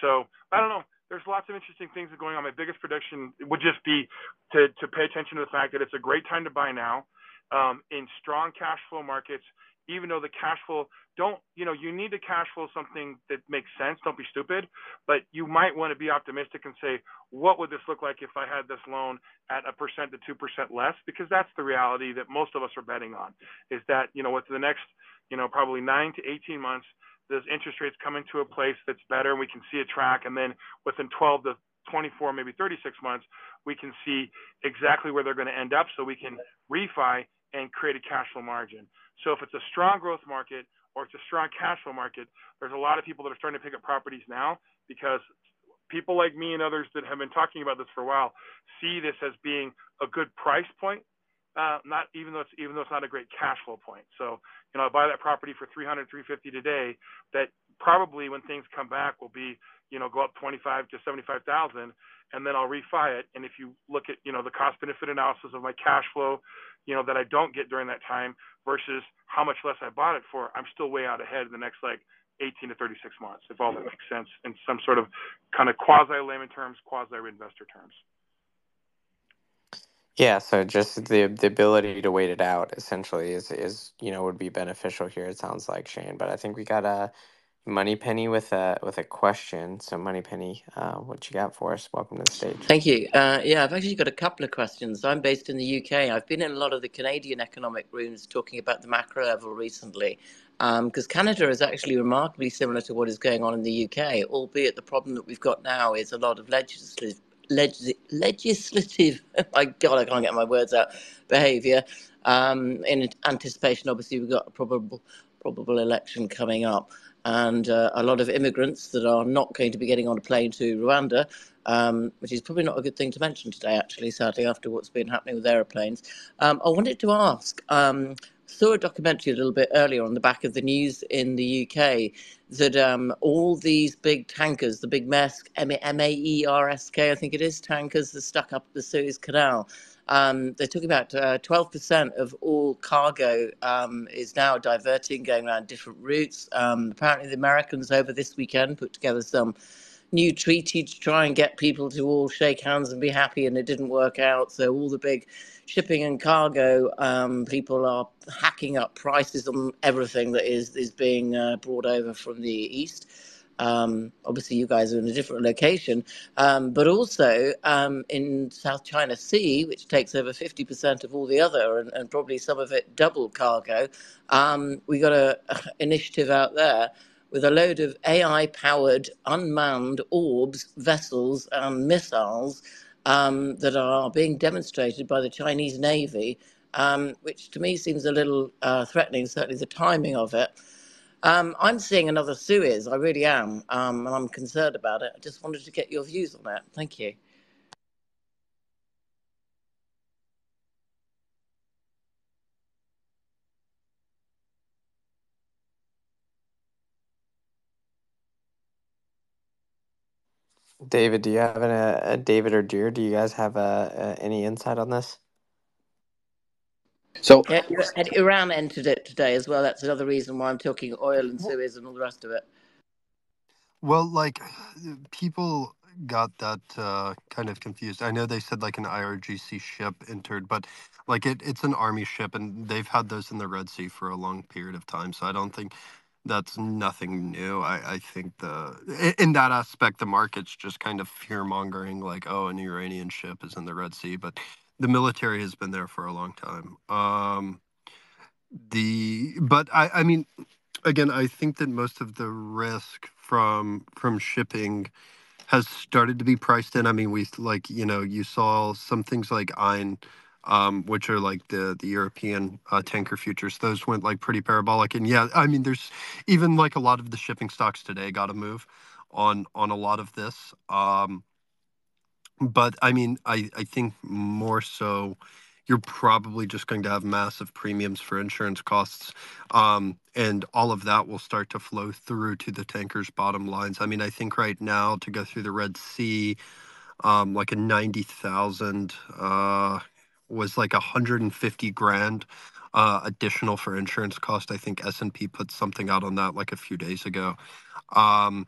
So I don't know. There's lots of interesting things going on. My biggest prediction would just be to to pay attention to the fact that it's a great time to buy now um, in strong cash flow markets even though the cash flow don't you know you need to cash flow something that makes sense. Don't be stupid. But you might want to be optimistic and say what would this look like if i had this loan at a percent to two percent less? Because that's the reality that most of us are betting on is that you know with the next you know probably nine to 18 months those interest rates come into a place that's better and we can see a track. And then within 12 to 24 maybe 36 months we can see exactly where they're going to end up so we can refi and create a cash flow margin so if it's a strong growth market or it's a strong cash flow market, there's a lot of people that are starting to pick up properties now because people like me and others that have been talking about this for a while see this as being a good price point. Uh, not even though it's even though it's not a great cash flow point. So you know, I buy that property for 300, 350 today. That probably when things come back will be you know, go up 25 to 75,000 and then I'll refi it. And if you look at, you know, the cost benefit analysis of my cash flow, you know, that I don't get during that time versus how much less I bought it for, I'm still way out ahead in the next like 18 to 36 months, if all that makes sense in some sort of kind of quasi layman terms, quasi investor terms. Yeah, so just the the ability to wait it out essentially is is you know would be beneficial here. It sounds like Shane, but I think we got Money Penny with a with a question. So Money Penny, uh, what you got for us? Welcome to the stage. Thank you. Uh, yeah, I've actually got a couple of questions. I'm based in the UK. I've been in a lot of the Canadian economic rooms talking about the macro level recently, because um, Canada is actually remarkably similar to what is going on in the UK, albeit the problem that we've got now is a lot of legislative legis- legislative, my God, I can't get my words out, behaviour. Um, in anticipation, obviously, we've got a probable probable election coming up, and uh, a lot of immigrants that are not going to be getting on a plane to Rwanda, um, which is probably not a good thing to mention today, actually, sadly, after what's been happening with aeroplanes. Um, I wanted to ask. Um, saw a documentary a little bit earlier on the back of the news in the UK that um, all these big tankers, the big Maersk, M A E R S K, I think it is, tankers that stuck up the Suez Canal. Um, they took about uh, 12% of all cargo um, is now diverting, going around different routes. Um, apparently, the Americans over this weekend put together some new treaty to try and get people to all shake hands and be happy, and it didn't work out. So all the big shipping and cargo um, people are hacking up prices on everything that is is being uh, brought over from the east. Um, obviously, you guys are in a different location, um, but also um, in South China Sea, which takes over 50% of all the other and, and probably some of it double cargo. Um, we got an initiative out there with a load of AI powered unmanned orbs, vessels, and missiles um, that are being demonstrated by the Chinese Navy, um, which to me seems a little uh, threatening, certainly the timing of it. Um, I'm seeing another Suez, I really am, um, and I'm concerned about it. I just wanted to get your views on that. Thank you. David, do you have an, a David or Deer? Do you guys have uh, uh, any insight on this? So yeah, and Iran entered it today as well. That's another reason why I'm talking oil and Suez and all the rest of it. Well, like people got that uh, kind of confused. I know they said like an IRGC ship entered, but like it, it's an army ship, and they've had those in the Red Sea for a long period of time. So I don't think that's nothing new. I, I think the in that aspect, the market's just kind of fear mongering, like, oh, an Iranian ship is in the Red Sea, but the military has been there for a long time. Um, the but I, I mean, again, I think that most of the risk from from shipping has started to be priced in. I mean, we like you know you saw some things like Ein um, which are like the the European uh, tanker futures. Those went like pretty parabolic, and yeah, I mean, there's even like a lot of the shipping stocks today got a move on on a lot of this. Um, but I mean, I I think more so. You're probably just going to have massive premiums for insurance costs, um, and all of that will start to flow through to the tankers' bottom lines. I mean, I think right now to go through the Red Sea, um, like a ninety thousand uh, was like 150 grand uh, additional for insurance cost. I think S and P put something out on that like a few days ago. Um,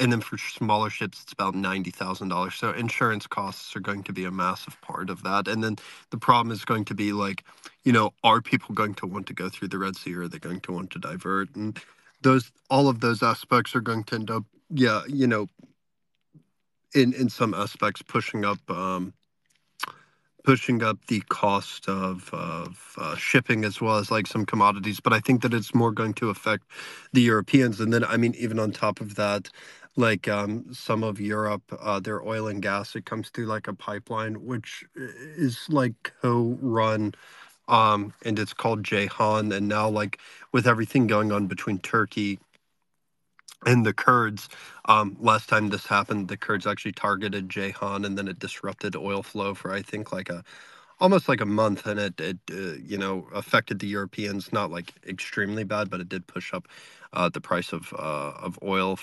and then for smaller ships, it's about ninety thousand dollars. So insurance costs are going to be a massive part of that. And then the problem is going to be like, you know, are people going to want to go through the Red Sea, or are they going to want to divert? And those, all of those aspects are going to end up, yeah, you know, in in some aspects pushing up um, pushing up the cost of, of uh, shipping as well as like some commodities. But I think that it's more going to affect the Europeans. And then, I mean, even on top of that, like um, some of Europe, uh, their oil and gas, it comes through like a pipeline, which is like co-run. Um, and it's called Ceyhan. And now, like with everything going on between Turkey and the Kurds, um, last time this happened, the Kurds actually targeted Ceyhan, and then it disrupted oil flow for I think like a almost like a month, and it it uh, you know affected the Europeans not like extremely bad, but it did push up uh, the price of uh, of oil.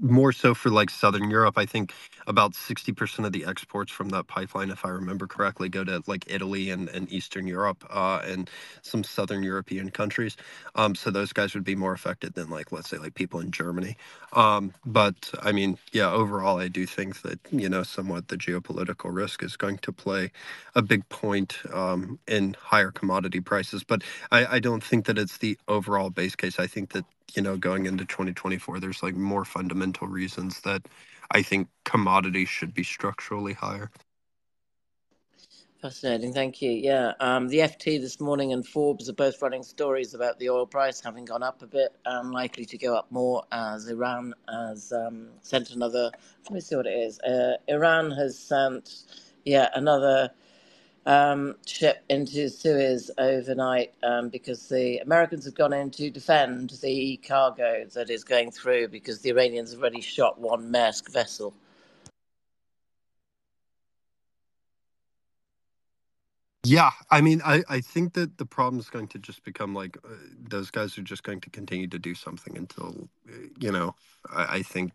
More so for like Southern Europe. I think about 60% of the exports from that pipeline, if I remember correctly, go to like Italy and, and Eastern Europe uh, and some Southern European countries. Um, so those guys would be more affected than like, let's say, like people in Germany. Um, but I mean, yeah, overall, I do think that, you know, somewhat the geopolitical risk is going to play a big point um, in higher commodity prices. But I, I don't think that it's the overall base case. I think that you know, going into 2024, there's like more fundamental reasons that I think commodities should be structurally higher. Fascinating, thank you. Yeah, um, the FT this morning and Forbes are both running stories about the oil price having gone up a bit and likely to go up more as Iran has um, sent another. Let me see what it is. Uh, Iran has sent, yeah, another um, ship into Suez overnight um, because the Americans have gone in to defend the cargo that is going through because the Iranians have already shot one Maersk vessel. Yeah, I mean, I, I think that the problem is going to just become like uh, those guys are just going to continue to do something until, uh, you know, I, I think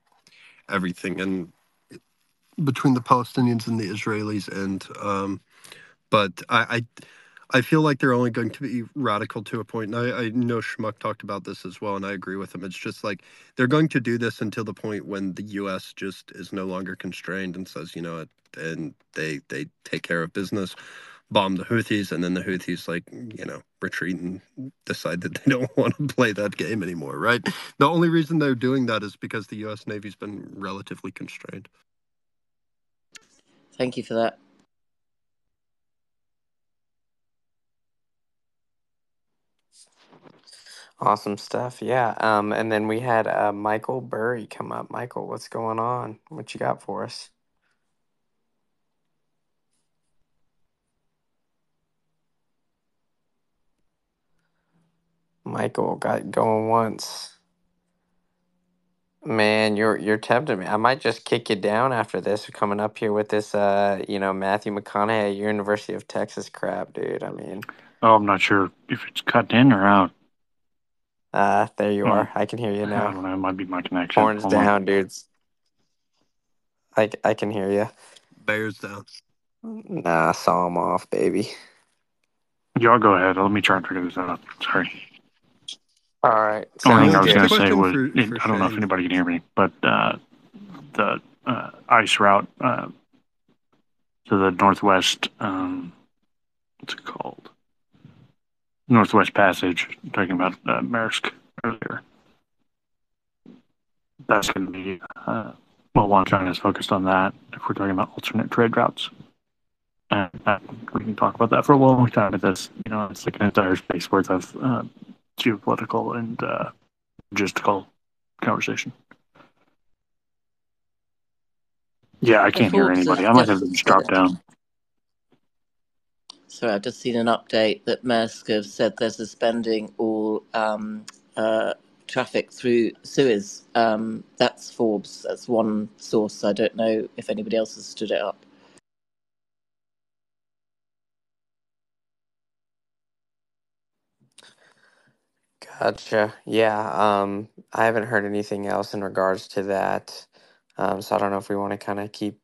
everything and between the Palestinians and the Israelis and um, but I, I, I feel like they're only going to be radical to a point. And I, I know Schmuck talked about this as well, and I agree with him. It's just like they're going to do this until the point when the U.S. just is no longer constrained and says, you know, and they they take care of business, bomb the Houthis, and then the Houthis like you know retreat and decide that they don't want to play that game anymore. Right? The only reason they're doing that is because the U.S. Navy's been relatively constrained. Thank you for that. Awesome stuff. Yeah. Um, and then we had uh, Michael Burry come up. Michael, what's going on? What you got for us? Michael got going once. Man, you're you're tempting me. I might just kick you down after this. Coming up here with this, uh, you know, Matthew McConaughey, University of Texas crap, dude. I mean, Oh, I'm not sure if it's cut in or out. Uh, there you Hmm. are. I can hear you I now. don't know. It might be my connection. Horns Hold on. down, dudes. I I can hear you. Bears down. Nah, saw him off, baby. Y'all go ahead. Let me try and figure this out. Sorry. All right. Only thing I was going to say was for- it- for I don't know if anybody can hear me, but uh, the uh, ice route uh, to the northwest, um, what's it called? Northwest Passage, talking about uh, Maersk earlier. That's going to be, uh, well, one, China's focused on that if we're talking about alternate trade routes. And uh, we can talk about that for a long time at this. You know, it's like an entire space worth of uh, geopolitical and uh, logistical conversation. Yeah, I can't hear anybody. I might have just drop down. Sorry, I've just seen an update that Maersk have said they're suspending all um, uh, traffic through Suez. Um, that's Forbes. That's one source. I don't know if anybody else has stood it up. Gotcha. Yeah. Um, I haven't heard anything else in regards to that. Um, so I don't know if we want to kind of keep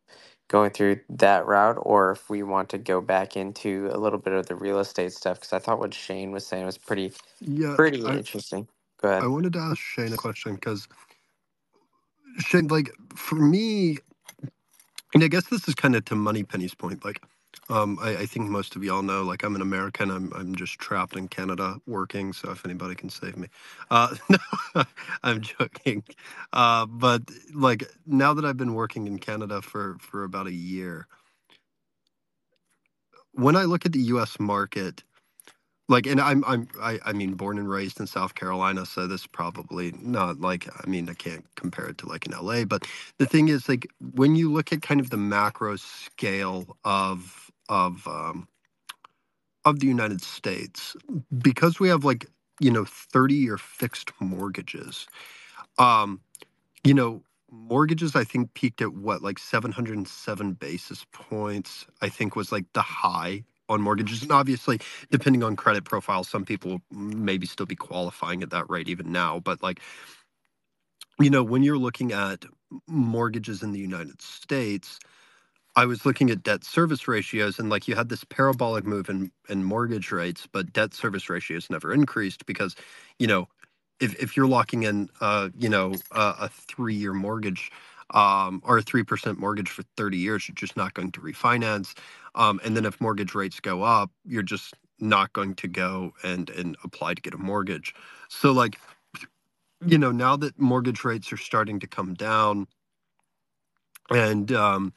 going through that route or if we want to go back into a little bit of the real estate stuff because I thought what Shane was saying was pretty Yeah, pretty I, interesting. Go ahead. I wanted to ask Shane a question because Shane, like for me, and I guess this is kind of to Money Penny's point. Like, um, I, I think most of y'all know, like I'm an American. I'm I'm just trapped in Canada working. So if anybody can save me, uh, no, I'm joking. Uh, but like now that I've been working in Canada for for about a year, when I look at the U.S. market, like and i'm i'm I, I mean born and raised in south carolina so this probably not like i mean i can't compare it to like in la but the thing is like when you look at kind of the macro scale of of um of the united states because we have like you know 30 year fixed mortgages um you know mortgages i think peaked at what like 707 basis points i think was like the high on mortgages. And obviously depending on credit profile some people maybe still be qualifying at that rate even now. But like you know, when you're looking at mortgages in the United States, I was looking at debt service ratios and like you had this parabolic move in, in mortgage rates, but debt service ratios never increased because, you know, if, if you're locking in, uh, you know, uh, a three year mortgage um, or a 3% mortgage for 30 years, you're just not going to refinance. Um, and then if mortgage rates go up, you're just not going to go and, and apply to get a mortgage. So like, you know, now that mortgage rates are starting to come down and, um,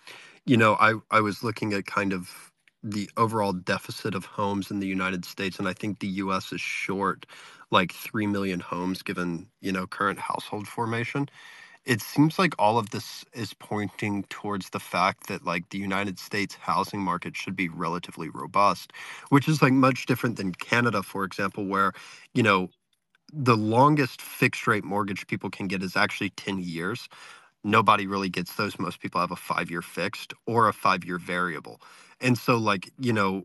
you know, I, I was looking at kind of the overall deficit of homes in the United States, and I think the U.S. is short like 3 million homes given, you know, current household formation. It seems like all of this is pointing towards the fact that like the United States housing market should be relatively robust, which is like much different than Canada, for example, where, you know, the longest fixed rate mortgage people can get is actually 10 years nobody really gets those. Most people have a five year fixed or a five year variable. And so, like, you know,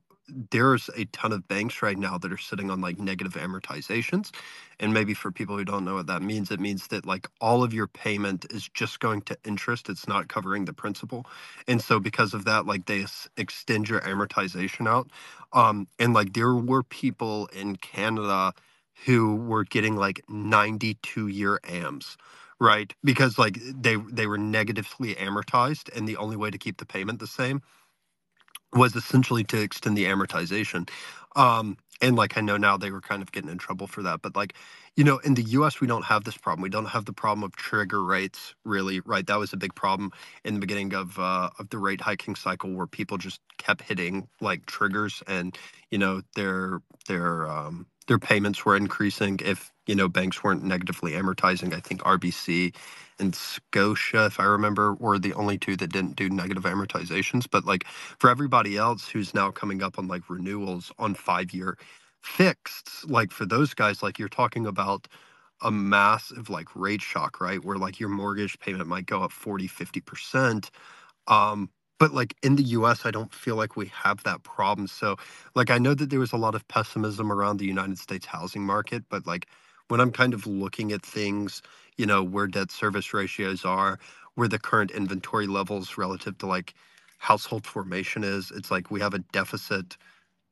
there's a ton of banks right now that are sitting on like negative amortizations. And maybe for people who don't know what that means, it means that like all of your payment is just going to interest. It's not covering the principal. And so because of that, like they extend your amortization out. Um, and like there were people in Canada who were getting like 92 year AMs right? Because like they they were negatively amortized, and the only way to keep the payment the same was essentially to extend the amortization. Um, and like I know now they were kind of getting in trouble for that, but like you know, in the U.S. we don't have this problem. We don't have the problem of trigger rates, really, right? That was a big problem in the beginning of uh, of the rate hiking cycle, where people just kept hitting like triggers, and you know their their um, their payments were increasing if you know banks weren't negatively amortizing. I think RBC and Scotia, if I remember, were the only two that didn't do negative amortizations. But like for everybody else who's now coming up on like renewals on five year fixed, like for those guys, like you're talking about a massive like rate shock, right? Where like your mortgage payment might go up 40, 50%. Um, but like in the US, I don't feel like we have that problem. So like I know that there was a lot of pessimism around the United States housing market, but like when I'm kind of looking at things, you know, where debt service ratios are, where the current inventory levels relative to like household formation is, it's like we have a deficit,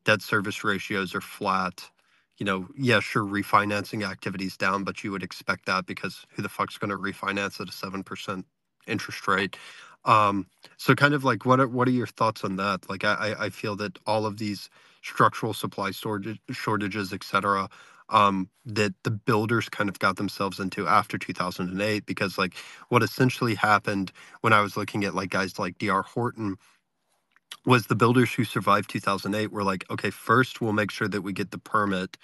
debt service ratios are flat. You know, yeah, sure, refinancing activities down, but you would expect that because who the fuck's going to refinance at a 7% interest rate? Um, so kind of like what are what are your thoughts on that? Like I I feel that all of these structural supply shortages, et cetera, um, that the builders kind of got themselves into after 2008 because like what essentially happened when I was looking at like guys like DR Horton was the builders who survived 2008 were like, okay, first we'll make sure that we get the permit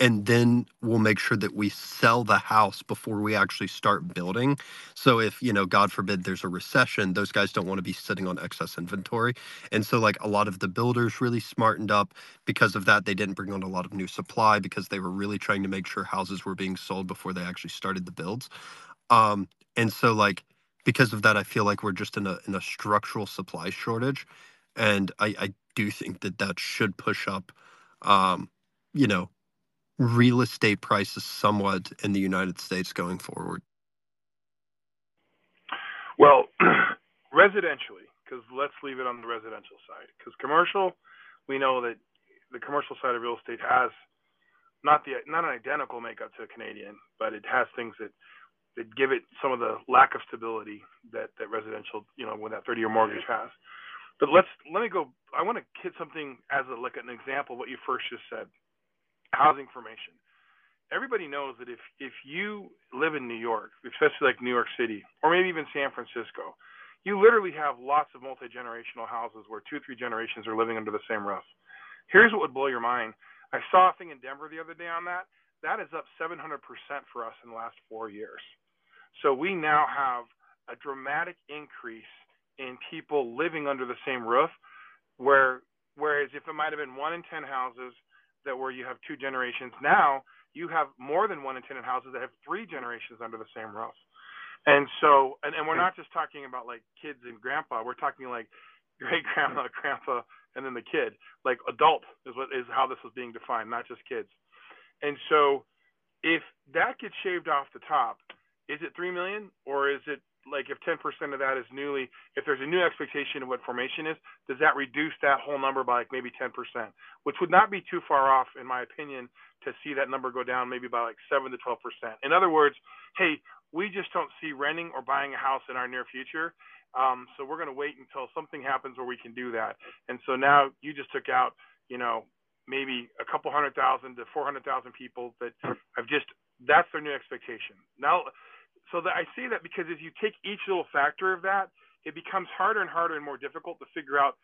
and then we'll make sure that we sell the house before we actually start building. So if, you know, God forbid there's a recession, those guys don't want to be sitting on excess inventory. And so like a lot of the builders really smartened up because of that. They didn't bring on a lot of new supply because they were really trying to make sure houses were being sold before they actually started the builds. Um, and so like because of that, I feel like we're just in a in a structural supply shortage, and I, I do think that that should push up, um, you know, real estate prices somewhat in the United States going forward? Well, residentially, because let's leave it on the residential side. Because commercial, we know that the commercial side of real estate has not the not an identical makeup to a Canadian, but it has things that that give it some of the lack of stability that that residential, you know, when that 30-year mortgage has. But let's let me go. I want to hit something as a like an example what you first just said housing formation. Everybody knows that if if you live in New York, especially like New York City, or maybe even San Francisco, you literally have lots of multi generational houses where two, three generations are living under the same roof. Here's what would blow your mind. I saw a thing in Denver the other day on that. That is up 700% for us in the last four years. So we now have a dramatic increase in people living under the same roof, where whereas if it might have been one in 10 houses that where you have two generations. Now you have more than one in ten houses that have three generations under the same roof. And so, and, and we're not just talking about like kids and grandpa. We're talking like great grandma, grandpa, and then the kid. Like adult is what is how this is being defined, not just kids. And so, if that gets shaved off the top, is it three million or is it like if 10% of that is newly, if there's a new expectation of what formation is, does that reduce that whole number by like maybe 10%, which would not be too far off, in my opinion, to see that number go down maybe by like 7 to 12%. In other words, hey, we just don't see renting or buying a house in our near future. Um, so we're going to wait until something happens where we can do that. And so now you just took out, you know, maybe a couple hundred thousand to 400,000 people that have just, that's their new expectation. Now, so that I say that because if you take each little factor of that, it becomes harder and harder and more difficult to figure out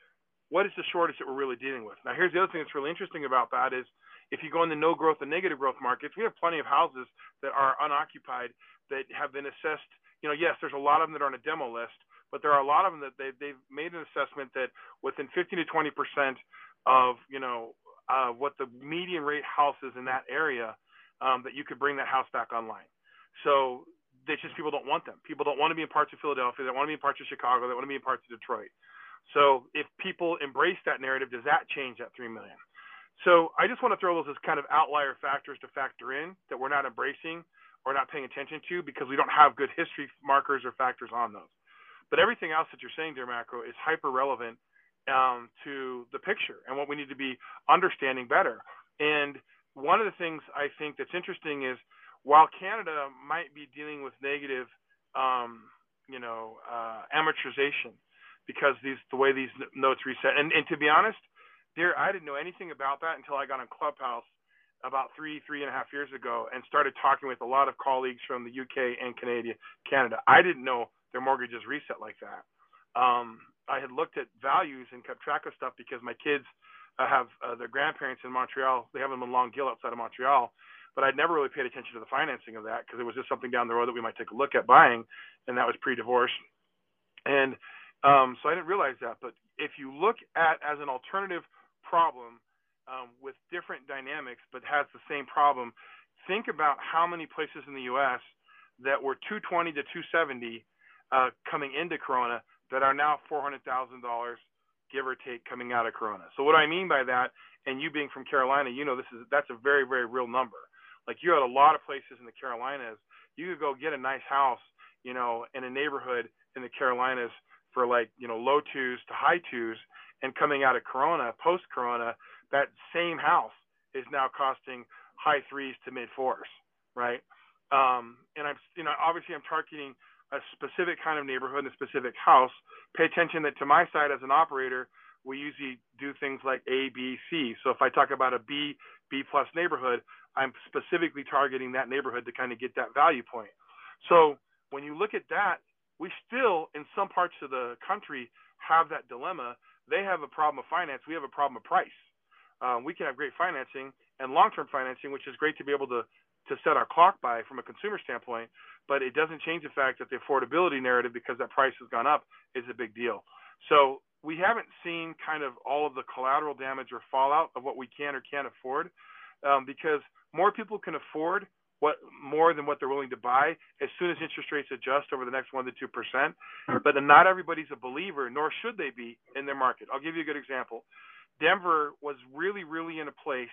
what is the shortage that we're really dealing with. Now, here's the other thing that's really interesting about that is if you go in the no growth and negative growth markets, we have plenty of houses that are unoccupied that have been assessed. You know, yes, there's a lot of them that are on a demo list, but there are a lot of them that they've, they've made an assessment that within 15 to 20 percent of you know uh, what the median rate house is in that area, um, that you could bring that house back online. So it's just people don't want them. People don't want to be in parts of Philadelphia. They want to be in parts of Chicago. They want to be in parts of Detroit. So if people embrace that narrative, does that change that three million? So I just want to throw those as kind of outlier factors to factor in that we're not embracing or not paying attention to because we don't have good history markers or factors on those. But everything else that you're saying, dear macro, is hyper relevant um, to the picture and what we need to be understanding better. And one of the things I think that's interesting is while Canada might be dealing with negative, um, you know, uh, amortization because these the way these notes reset. And, and to be honest, dear, I didn't know anything about that until I got on Clubhouse about three, three and a half years ago and started talking with a lot of colleagues from the UK and Canada. Canada. I didn't know their mortgages reset like that. Um, I had looked at values and kept track of stuff because my kids uh, have uh, their grandparents in Montreal. They have them in Longueuil outside of Montreal, but I'd never really paid attention to the financing of that because it was just something down the road that we might take a look at buying, and that was pre-divorce. And um, so I didn't realize that. But if you look at as an alternative problem um, with different dynamics, but has the same problem, think about how many places in the U.S. that were 220 to 270 uh, coming into Corona that are now $400,000 give or take coming out of Corona. So what I mean by that? And you being from Carolina, you know this is that's a very very real number. Like you had a lot of places in the Carolinas. You could go get a nice house, you know, in a neighborhood in the Carolinas for like, you know, low twos to high twos. And coming out of Corona, post Corona, that same house is now costing high threes to mid fours, right? Um, and I'm, you know, obviously I'm targeting a specific kind of neighborhood and a specific house. Pay attention that to my side as an operator, we usually do things like A, B, C. So if I talk about a B, B plus neighborhood, I'm specifically targeting that neighborhood to kind of get that value point. So when you look at that, we still, in some parts of the country, have that dilemma. They have a problem of finance. We have a problem of price. Um, we can have great financing and long-term financing, which is great to be able to to set our clock by from a consumer standpoint. But it doesn't change the fact that the affordability narrative, because that price has gone up, is a big deal. So we haven't seen kind of all of the collateral damage or fallout of what we can or can't afford, um, because more people can afford what more than what they're willing to buy as soon as interest rates adjust over the next one to two percent. But not everybody's a believer, nor should they be in their market. I'll give you a good example. Denver was really, really in a place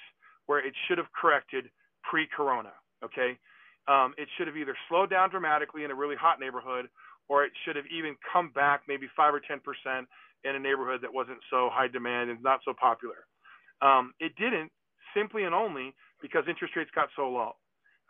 where it should have corrected pre-corona. Okay, um, it should have either slowed down dramatically in a really hot neighborhood, or it should have even come back maybe five or ten percent in a neighborhood that wasn't so high demand and not so popular. Um, it didn't simply and only because interest rates got so low.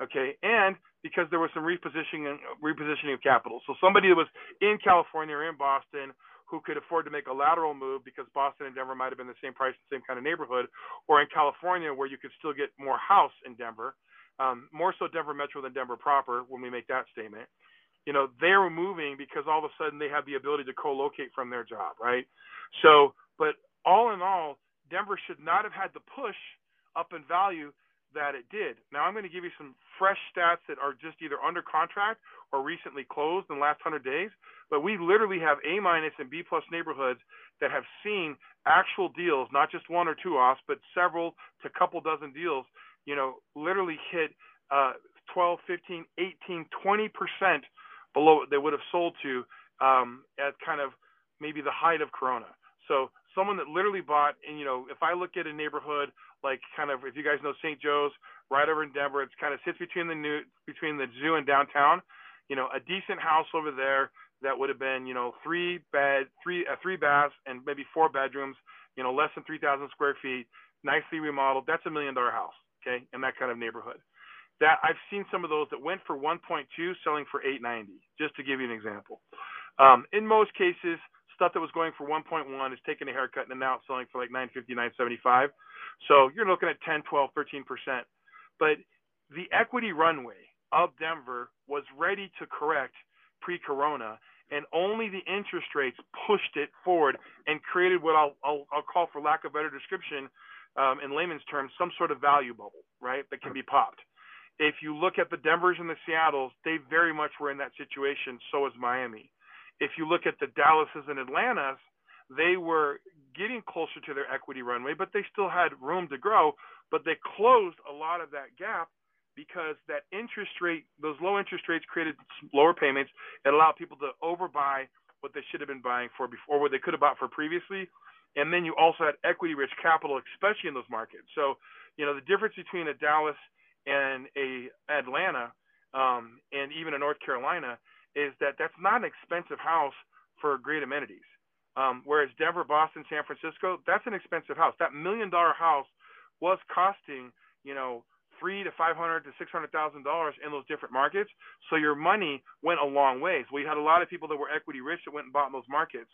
Okay, and because there was some repositioning repositioning of capital. So somebody that was in California or in Boston who could afford to make a lateral move because Boston and Denver might have been the same price, same kind of neighborhood, or in California where you could still get more house in Denver, um, more so Denver Metro than Denver proper when we make that statement. You know, they're moving because all of a sudden they have the ability to co-locate from their job, right? So, but all in all, Denver should not have had the push up in value that it did. Now I'm going to give you some fresh stats that are just either under contract or recently closed in the last 100 days. But we literally have A minus and B plus neighborhoods that have seen actual deals, not just one or two offs, but several to couple dozen deals, you know, literally hit uh, 12, 15, 18, 20 percent below they would have sold to um, at kind of maybe the height of Corona. So someone that literally bought, and you know, if I look at a neighborhood like kind of if you guys know St. Joe's, right over in Denver, it's kind of sits between the new between the zoo and downtown. you know, a decent house over there that would have been, you know, three bed, three uh, three baths and maybe four bedrooms, you know, less than 3,000 square feet, nicely remodeled. That's a million dollar house, okay, in that kind of neighborhood. That I've seen some of those that went for 1.2, selling for 890, just to give you an example. Um, in most cases, stuff that was going for 1.1 is taking a haircut and now it's selling for like 950, 975. So you're looking at 10, 12, 13 percent. But the equity runway of Denver was ready to correct pre-corona, and only the interest rates pushed it forward and created what I'll, I'll, I'll call, for lack of better description, um, in layman's terms, some sort of value bubble, right, that can be popped. If you look at the Denvers and the Seattles, they very much were in that situation. So is Miami. If you look at the Dallases and Atlantas, they were getting closer to their equity runway, but they still had room to grow. But they closed a lot of that gap because that interest rate, those low interest rates created lower payments. It allowed people to overbuy what they should have been buying for before, what they could have bought for previously. And then you also had equity rich capital, especially in those markets. So, you know, the difference between a Dallas and a Atlanta um, and even a North Carolina is that that's not an expensive house for great amenities. Um, whereas Denver, Boston, San Francisco, that's an expensive house. That million dollar house was costing, you know, three to five hundred to six hundred thousand dollars in those different markets. So your money went a long ways. We had a lot of people that were equity rich that went and bought in those markets.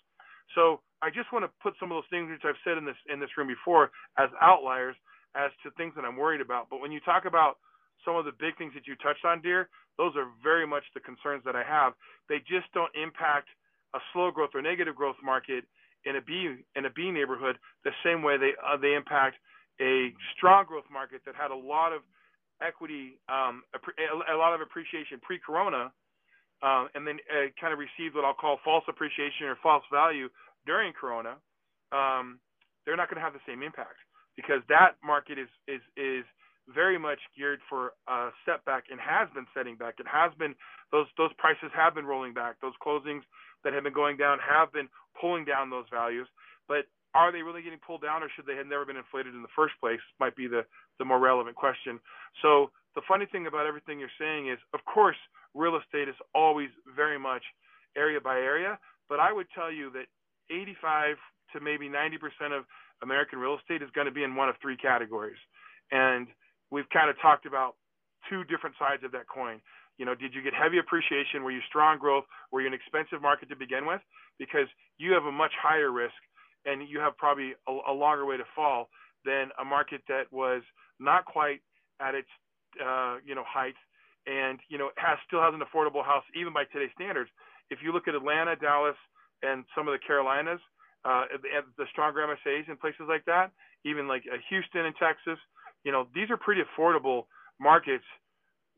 So I just want to put some of those things which I've said in this in this room before as outliers as to things that I'm worried about. But when you talk about some of the big things that you touched on, dear, those are very much the concerns that I have. They just don't impact a slow growth or negative growth market in a B in a B neighborhood the same way they uh, they impact a strong growth market that had a lot of equity, um, a, a, lot of appreciation pre-corona, uh, and then uh, kind of received what I'll call false appreciation or false value during corona. Um, they're not going to have the same impact because that market is is is very much geared for a setback and has been setting back. It has been those those prices have been rolling back. Those closings that have been going down have been pulling down those values. But are they really getting pulled down, or should they have never been inflated in the first place? Might be the the more relevant question. So the funny thing about everything you're saying is, of course, real estate is always very much area by area. But I would tell you that 85 to maybe 90% of American real estate is going to be in one of three categories. And we've kind of talked about two different sides of that coin. You know, did you get heavy appreciation? Were you strong growth? Were you an expensive market to begin with? Because you have a much higher risk and you have probably a, a longer way to fall than a market that was not quite at its uh, you know height and you know has still has an affordable house even by today's standards. If you look at Atlanta, Dallas, and some of the Carolinas, uh, the stronger MSAs and places like that, even like uh, Houston and Texas, you know these are pretty affordable markets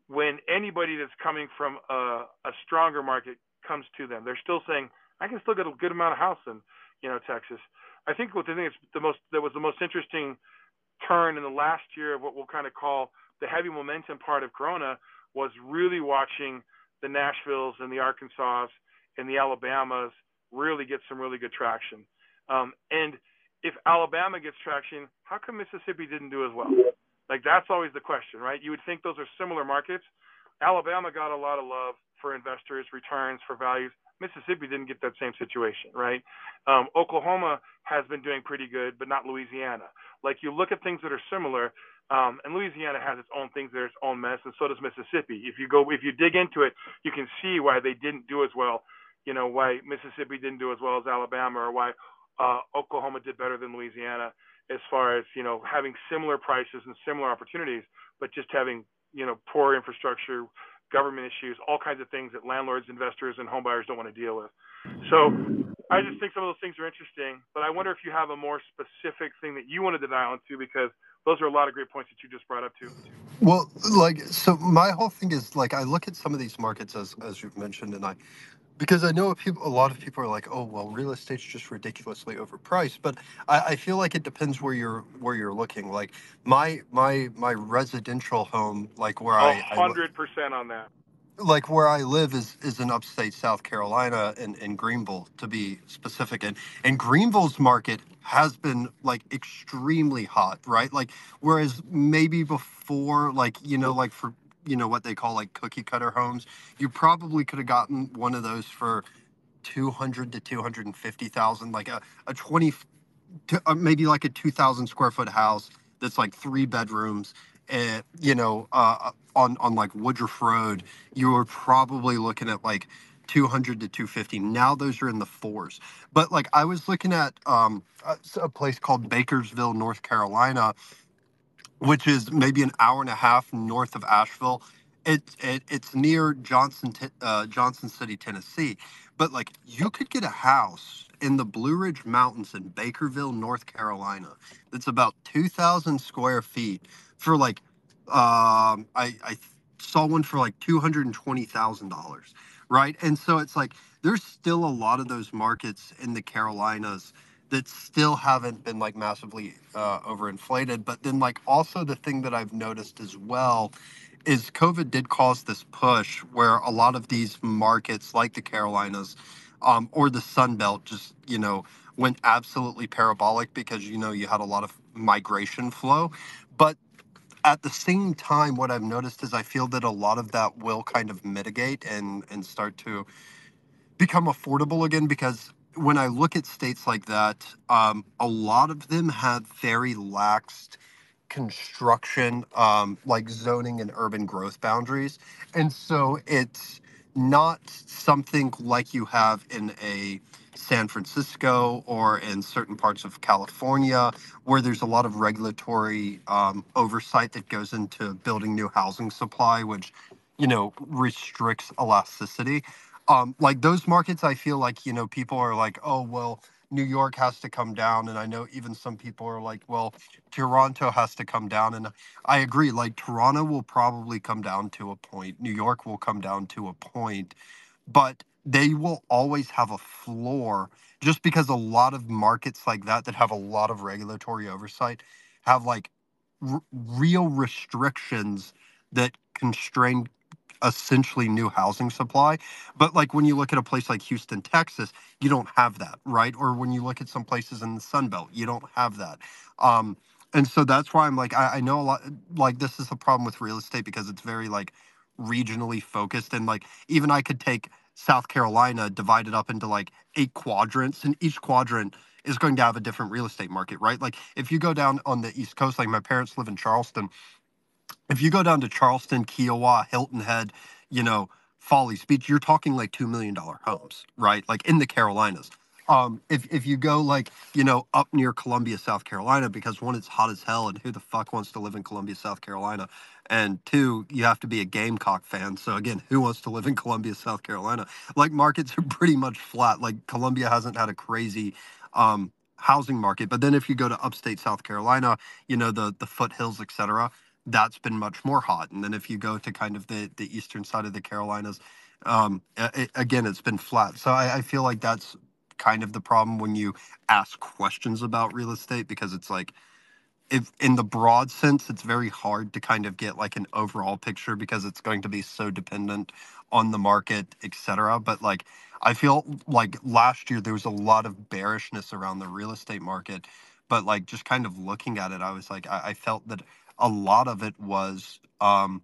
when anybody that's coming from a, a stronger market comes to them. They're still saying, I can still get a good amount of house in, you know, Texas. I think what the thing is the most that was the most interesting turn in the last year of what we'll kind of call the heavy momentum part of Corona was really watching the Nashvilles and the Arkansas and the Alabamas really get some really good traction. Um, and if Alabama gets traction, how come Mississippi didn't do as well? Like that's always the question, right? You would think those are similar markets. Alabama got a lot of love for investors, returns, for values. Mississippi didn't get that same situation, right? Um, Oklahoma has been doing pretty good, but not Louisiana. Like you look at things that are similar, um, and Louisiana has its own things, there's its own mess, and so does Mississippi. If you go, if you dig into it, you can see why they didn't do as well. You know why Mississippi didn't do as well as Alabama, or why uh, Oklahoma did better than Louisiana as far as you know having similar prices and similar opportunities, but just having you know poor infrastructure, government issues, all kinds of things that landlords, investors, and homebuyers don't want to deal with. So I just think some of those things are interesting, but I wonder if you have a more specific thing that you wanted to dial into because those are a lot of great points that you just brought up too. Well, like so, my whole thing is like I look at some of these markets as as you've mentioned, and I because I know people, a lot of people are like, "Oh, well, real estate's just ridiculously overpriced." But I, I feel like it depends where you're where you're looking. Like my my my residential home, like where I hundred percent on that. like where I live is is in upstate South Carolina in, in Greenville to be specific. And and Greenville's market has been like extremely hot, right? Like whereas maybe before, like you know, like for you know what they call like cookie cutter homes, you probably could have gotten one of those for two hundred to two hundred and fifty thousand, like a a twenty, to, uh, maybe like a two thousand square foot house that's like three bedrooms, and you know, uh, on on like Woodruff Road, you were probably looking at like 200 to 250 now those are in the fours. But like i was looking at um a, a place called Bakersville north carolina which is maybe an hour and a half north of Asheville. It, it it's near Johnson uh, Johnson City, Tennessee. But like you could get a house in the Blue Ridge Mountains in Bakersville, North Carolina. That's about two thousand square feet for like um I I saw one for like two hundred and twenty thousand dollars, right? And so it's like there's still a lot of those markets in the Carolinas that still haven't been like massively uh, overinflated. But then, like, also the thing that I've noticed as well is COVID did cause this push where a lot of these markets, like the Carolinas um, or the Sun Belt, just, you know, went absolutely parabolic because, you know, you had a lot of migration flow. But at the same time, what I've noticed is I feel that a lot of that will kind of mitigate and and start to become affordable again because when I look at states like that, um, a lot of them have very laxed construction, um, like zoning and urban growth boundaries. And so it's not something like you have in a San Francisco or in certain parts of California, where there's a lot of regulatory um, oversight that goes into building new housing supply, which, you know, restricts elasticity um like those markets i feel like you know people are like oh well new york has to come down and i know even some people are like well toronto has to come down and i agree like toronto will probably come down to a point new york will come down to a point but they will always have a floor just because a lot of markets like that that have a lot of regulatory oversight have like r- real restrictions that constrain essentially new housing supply. But like when you look at a place like Houston, Texas, you don't have that, right? Or when you look at some places in the Sun Belt, you don't have that. Um, and so that's why I'm like, I, I know a lot like this is a problem with real estate because it's very like regionally focused. And like even I could take South Carolina, divide it up into like eight quadrants, and each quadrant is going to have a different real estate market, right? Like if you go down on the East Coast, like my parents live in Charleston, if you go down to Charleston, Kiawah, Hilton Head, you know, Follies Beach, you're talking like two million dollar homes, right? Like in the Carolinas. Um, if if you go like you know up near Columbia, South Carolina, because one, it's hot as hell, and who the fuck wants to live in Columbia, South Carolina? And two, you have to be a Gamecock fan. So again, who wants to live in Columbia, South Carolina? Like markets are pretty much flat. Like Columbia hasn't had a crazy um, housing market, but then if you go to upstate South Carolina, you know the the foothills, et cetera that's been much more hot. And then if you go to kind of the the eastern side of the Carolinas, um, a- again, it's been flat. So I, I feel like that's kind of the problem when you ask questions about real estate because it's like if in the broad sense it's very hard to kind of get like an overall picture because it's going to be so dependent on the market etc but like i feel like last year there was a lot of bearishness around the real estate market but like just kind of looking at it i was like i, I felt that a lot of it was um,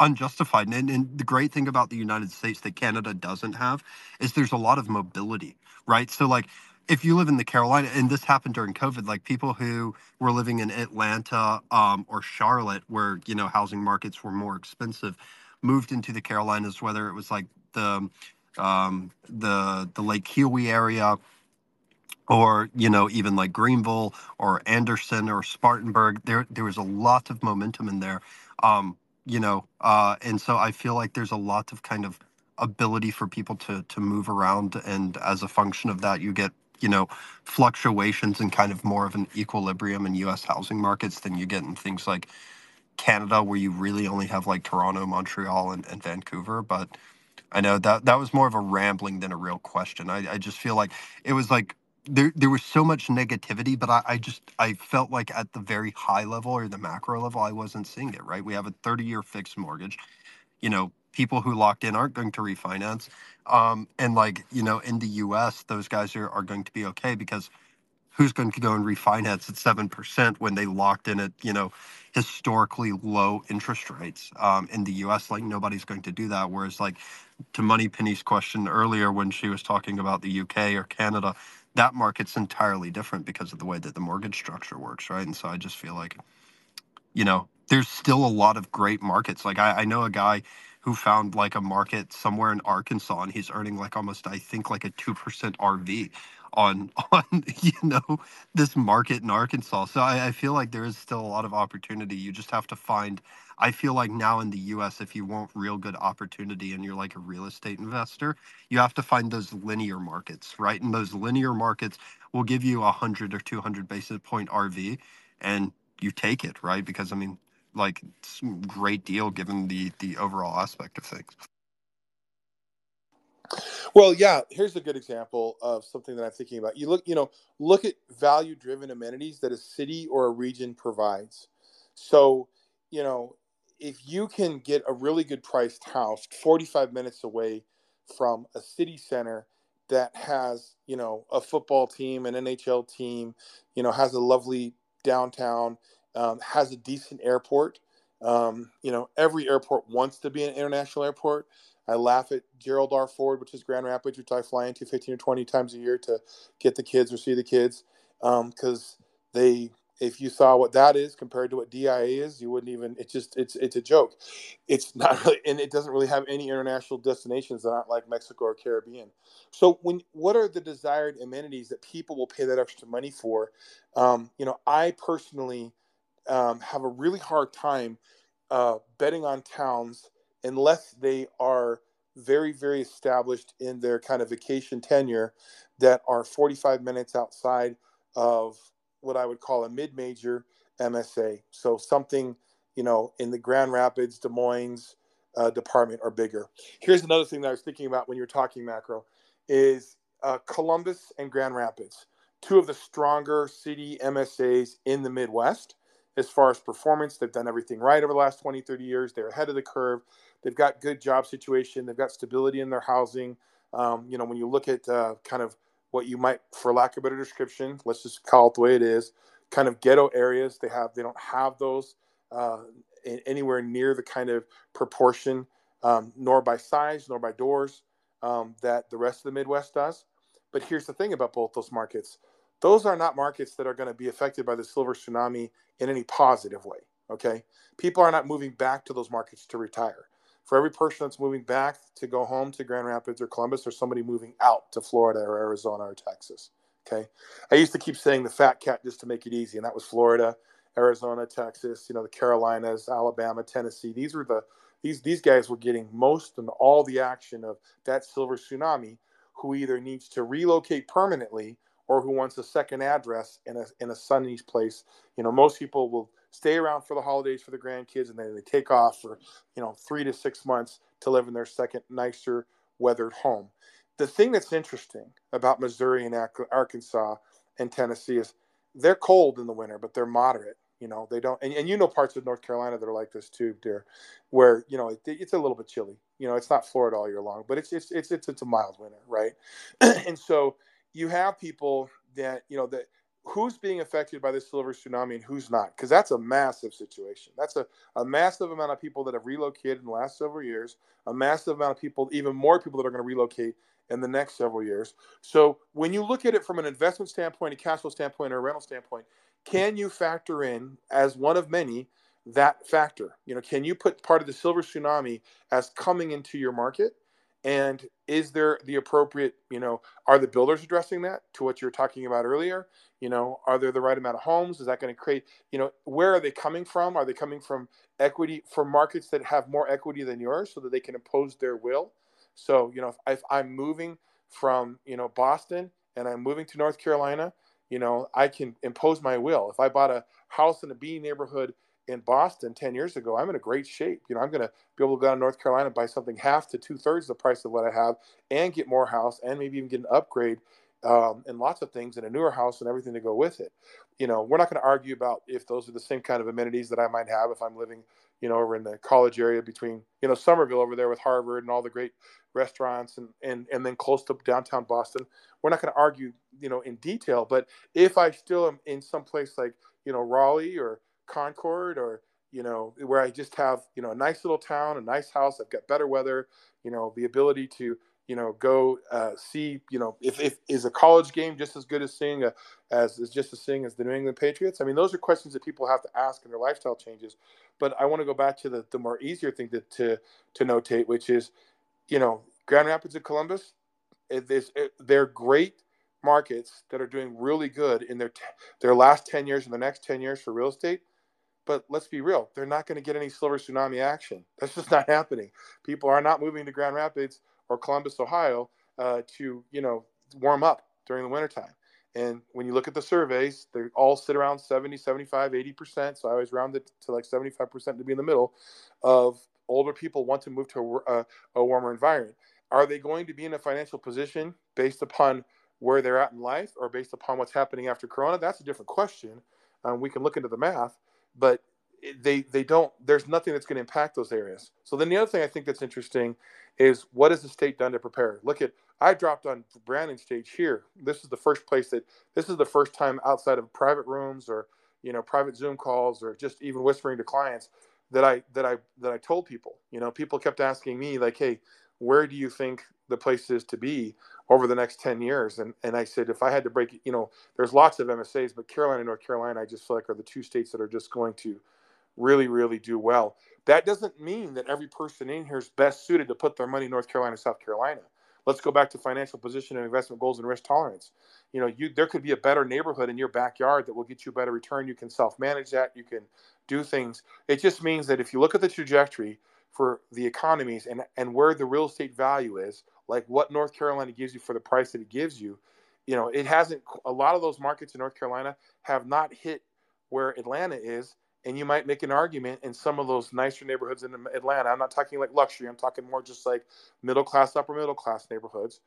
unjustified. And, and the great thing about the United States that Canada doesn't have is there's a lot of mobility, right? So, like, if you live in the Carolina, and this happened during COVID, like people who were living in Atlanta um, or Charlotte, where you know housing markets were more expensive, moved into the Carolinas, whether it was like the um, the the Lake Huey area or you know even like Greenville or Anderson or Spartanburg there there was a lot of momentum in there um you know uh and so I feel like there's a lot of kind of ability for people to to move around and as a function of that you get you know fluctuations and kind of more of an equilibrium in US housing markets than you get in things like Canada where you really only have like Toronto, Montreal and, and Vancouver but I know that that was more of a rambling than a real question. I, I just feel like it was like there there was so much negativity, but I, I just I felt like at the very high level or the macro level, I wasn't seeing it. Right, we have a 30 year fixed mortgage. You know, people who locked in aren't going to refinance. Um, and like you know, in the U.S., those guys are are going to be okay because who's going to go and refinance at 7% when they locked in at, you know, historically low interest rates um, in the US? Like nobody's going to do that. Whereas like to Money Penny's question earlier when she was talking about the UK or Canada, that market's entirely different because of the way that the mortgage structure works, right? And so I just feel like, you know, there's still a lot of great markets. Like I, I know a guy who found like a market somewhere in Arkansas and he's earning like almost I think like a 2% RV on on you know this market in Arkansas. So I, I feel like there is still a lot of opportunity. You just have to find I feel like now in the US if you want real good opportunity and you're like a real estate investor, you have to find those linear markets, right? And those linear markets will give you a 100 or 200 basis point RV and you take it, right? Because I mean like it's a great deal given the the overall aspect of things. Well, yeah, here's a good example of something that I'm thinking about. You look, you know, look at value driven amenities that a city or a region provides. So, you know, if you can get a really good priced house 45 minutes away from a city center that has, you know, a football team, an NHL team, you know, has a lovely downtown, um, has a decent airport. Um, you know, every airport wants to be an international airport. I laugh at Gerald R. Ford, which is Grand Rapids, which I fly into 15 or 20 times a year to get the kids or see the kids. Because um, they, if you saw what that is compared to what DIA is, you wouldn't even, it's just, it's, it's a joke. It's not really, and it doesn't really have any international destinations that aren't like Mexico or Caribbean. So when, what are the desired amenities that people will pay that extra money for? Um, you know, I personally, um, have a really hard time uh, betting on towns unless they are very, very established in their kind of vacation tenure that are 45 minutes outside of what I would call a mid major MSA. So something, you know, in the Grand Rapids, Des Moines uh, department or bigger. Here's another thing that I was thinking about when you're talking macro is uh, Columbus and Grand Rapids, two of the stronger city MSAs in the Midwest as far as performance. They've done everything right over the last 20, 30 years. They're ahead of the curve. They've got good job situation. They've got stability in their housing. Um, you know, when you look at uh, kind of what you might, for lack of a better description, let's just call it the way it is, kind of ghetto areas. They have, they don't have those uh, in, anywhere near the kind of proportion, um, nor by size, nor by doors um, that the rest of the Midwest does. But here's the thing about both those markets those are not markets that are going to be affected by the silver tsunami in any positive way. Okay. People are not moving back to those markets to retire. For every person that's moving back to go home to Grand Rapids or Columbus, there's somebody moving out to Florida or Arizona or Texas. Okay. I used to keep saying the fat cat just to make it easy, and that was Florida, Arizona, Texas, you know, the Carolinas, Alabama, Tennessee. These were the these these guys were getting most and all the action of that silver tsunami who either needs to relocate permanently or who wants a second address in a in a sunny place. You know, most people will stay around for the holidays for the grandkids, and then they take off for you know three to six months to live in their second nicer weathered home. The thing that's interesting about Missouri and Arkansas and Tennessee is they're cold in the winter, but they're moderate. You know, they don't, and, and you know parts of North Carolina that are like this too, dear, where you know it, it's a little bit chilly. You know, it's not Florida all year long, but it's it's it's it's, it's a mild winter, right? and so you have people that you know that who's being affected by the silver tsunami and who's not? Because that's a massive situation. That's a, a massive amount of people that have relocated in the last several years a massive amount of people even more people that are going to relocate in the next several years. So when you look at it from an investment standpoint a cash flow standpoint or a rental standpoint can you factor in as one of many that factor? You know can you put part of the silver tsunami as coming into your market and is there the appropriate you know are the builders addressing that to what you're talking about earlier? You know are there the right amount of homes? Is that going to create you know where are they coming from? Are they coming from equity from markets that have more equity than yours so that they can impose their will? So you know if, if i'm moving from you know boston and i'm moving to north carolina you know i can impose my will. If i bought a house in a b neighborhood in Boston 10 years ago, I'm in a great shape. You know, I'm going to be able to go to North Carolina and buy something half to two thirds the price of what I have and get more house and maybe even get an upgrade um, and lots of things in a newer house and everything to go with it. You know, we're not going to argue about if those are the same kind of amenities that I might have if I'm living, you know, over in the college area between, you know, Somerville over there with Harvard and all the great restaurants and and and then close to downtown Boston. We're not going to argue, you know, in detail. But if I still am in some place like, you know, Raleigh or Concord or you know, where I just have, you know, a nice little town, a nice house. I've got better weather, you know, the ability to, you know, go uh, see, you know, if, if is a college game just as good as seeing a, as is just as seeing as the New England Patriots? I mean, those are questions that people have to ask in their lifestyle changes. But I want to go back to the, the more easier thing to, to, to notate, which is, you know, Grand Rapids and Columbus, it, it, they're great markets that are doing really good in their, t- their last 10 years and the next 10 years for real estate but let's be real, they're not going to get any silver tsunami action. That's just not happening. People are not moving to Grand Rapids or Columbus, Ohio, uh, to you know warm up during the wintertime. And when you look at the surveys, they all sit around 70, 75, 80%. So I always round it to like 75% to be in the middle of older people want to move to a, a warmer environment. Are they going to be in a financial position based upon where they're at in life or based upon what's happening after Corona? That's a different question. Um, we can look into the math but they they don't there's nothing that's going to impact those areas. So then the other thing i think that's interesting is what has the state done to prepare? Look at i dropped on Brandon's stage here. This is the first place that this is the first time outside of private rooms or you know private zoom calls or just even whispering to clients that i that i that i told people. You know people kept asking me like hey where do you think the place is to be over the next 10 years and and i said if i had to break you know there's lots of msas but carolina and north carolina i just feel like are the two states that are just going to really, really do well. That doesn't mean that every person in here is best suited to put their money in North Carolina, South Carolina. Let's go back to financial position and investment goals and risk tolerance. You know, you there could be a better neighborhood in your backyard that will get you a better return. You can self-manage that. You can do things. It just means that if you look at the trajectory for the economies and and where the real estate value is, like what North Carolina gives you for the price that it gives you, you know, it hasn't. A lot of those markets in North Carolina have not hit where Atlanta is and you might make an argument in some of those nicer neighborhoods in Atlanta. I'm not talking like luxury. I'm talking more just like middle class, upper middle class neighborhoods.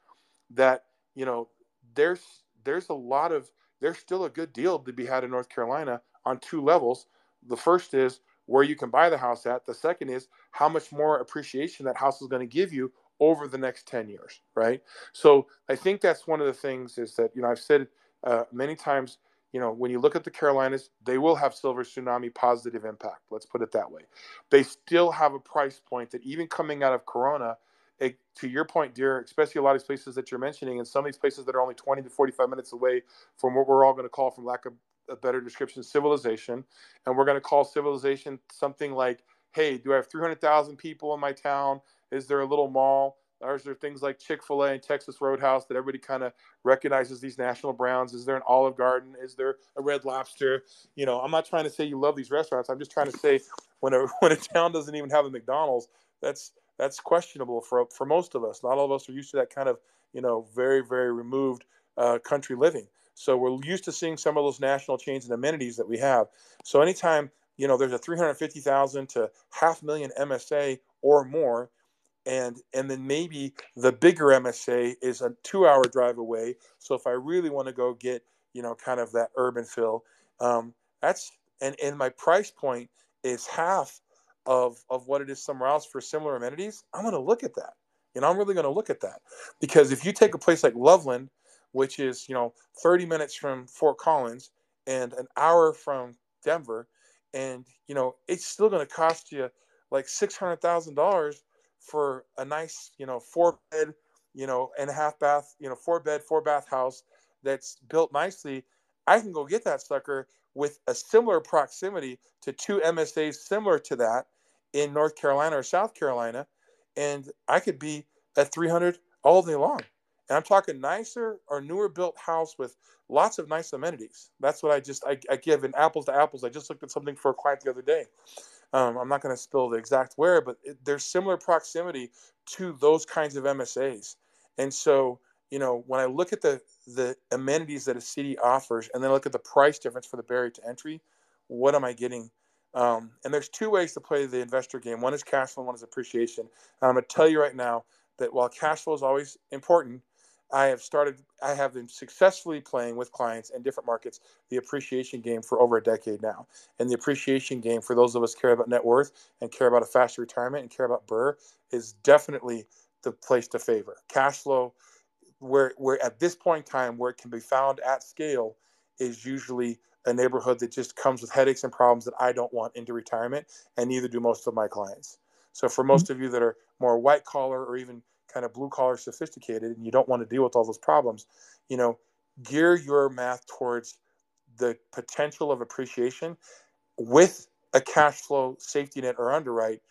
That you know, there's there's a lot of there's still a good deal to be had in North Carolina on two levels. The first is where you can buy the house at. The second is how much more appreciation that house is going to give you over the next 10 years, right? So I think that's one of the things is that, you know, I've said uh, many times you know, when you look at the Carolinas, they will have silver tsunami positive impact. Let's put it that way. They still have a price point that even coming out of Corona, it, to your point, dear, especially a lot of these places that you're mentioning, and some of these places that are only 20 to 45 minutes away from what we're all going to call, from lack of a better description, civilization. And we're going to call civilization something like, hey, do I have 300,000 people in my town? Is there a little mall? Are there things like Chick fil A and Texas Roadhouse that everybody kind of recognizes these national brands? Is there an Olive Garden? Is there a Red Lobster? You know, I'm not trying to say you love these restaurants. I'm just trying to say when a when a town doesn't even have a McDonald's, that's that's questionable for for most of us. Not all of us are used to that kind of you know very very removed uh, country living. So we're used to seeing some of those national chains and amenities that we have. So anytime you know there's a 350,000 to half million MSA or more and and then maybe the bigger MSA is a two hour drive away. So if I really want to go get you know kind of that urban feel, um, that's and and my price point is half of of what it is somewhere else for similar amenities. I'm going to look at that. You know, I'm really going to look at that because if you take a place like Loveland, which is you know 30 minutes from Fort Collins and an hour from Denver, and you know it's still going to cost you like six hundred thousand dollars for a nice, you know, four bed, you know, and a half bath, you know, four bed, four bath house that's built nicely, I can go get that sucker with a similar proximity to two MSAs similar to that in North Carolina or South Carolina, and I could be at 300 all day long. And I'm talking nicer or newer built house with lots of nice amenities. That's what I just I, I give in apples to apples. I just looked at something for a client the other day, um, I'm not going to spill the exact where, but it, there's similar proximity to those kinds of MSAs. And so, you know, when I look at the the amenities that a city offers, and then look at the price difference for the barrier to entry, what am I getting? Um, and there's two ways to play the investor game. One is cash flow, one is appreciation. And I'm going to tell you right now that while cash flow is always important, I have started, I have been successfully playing with clients in different markets the appreciation game for over a decade now. And the appreciation game for those of us care about net worth and care about a faster retirement and care about BRRRR is definitely the place to favor. Cash flow, where, where at this point in time, where it can be found at scale, is usually a neighborhood that just comes with headaches and problems that I don't want into retirement, and neither do most of my clients. So for mm-hmm. most of you that are more white collar or even kind of blue collar sophisticated and you don't want to deal with all those problems, you know, gear your math towards the potential of appreciation with a cash flow safety net or underwrite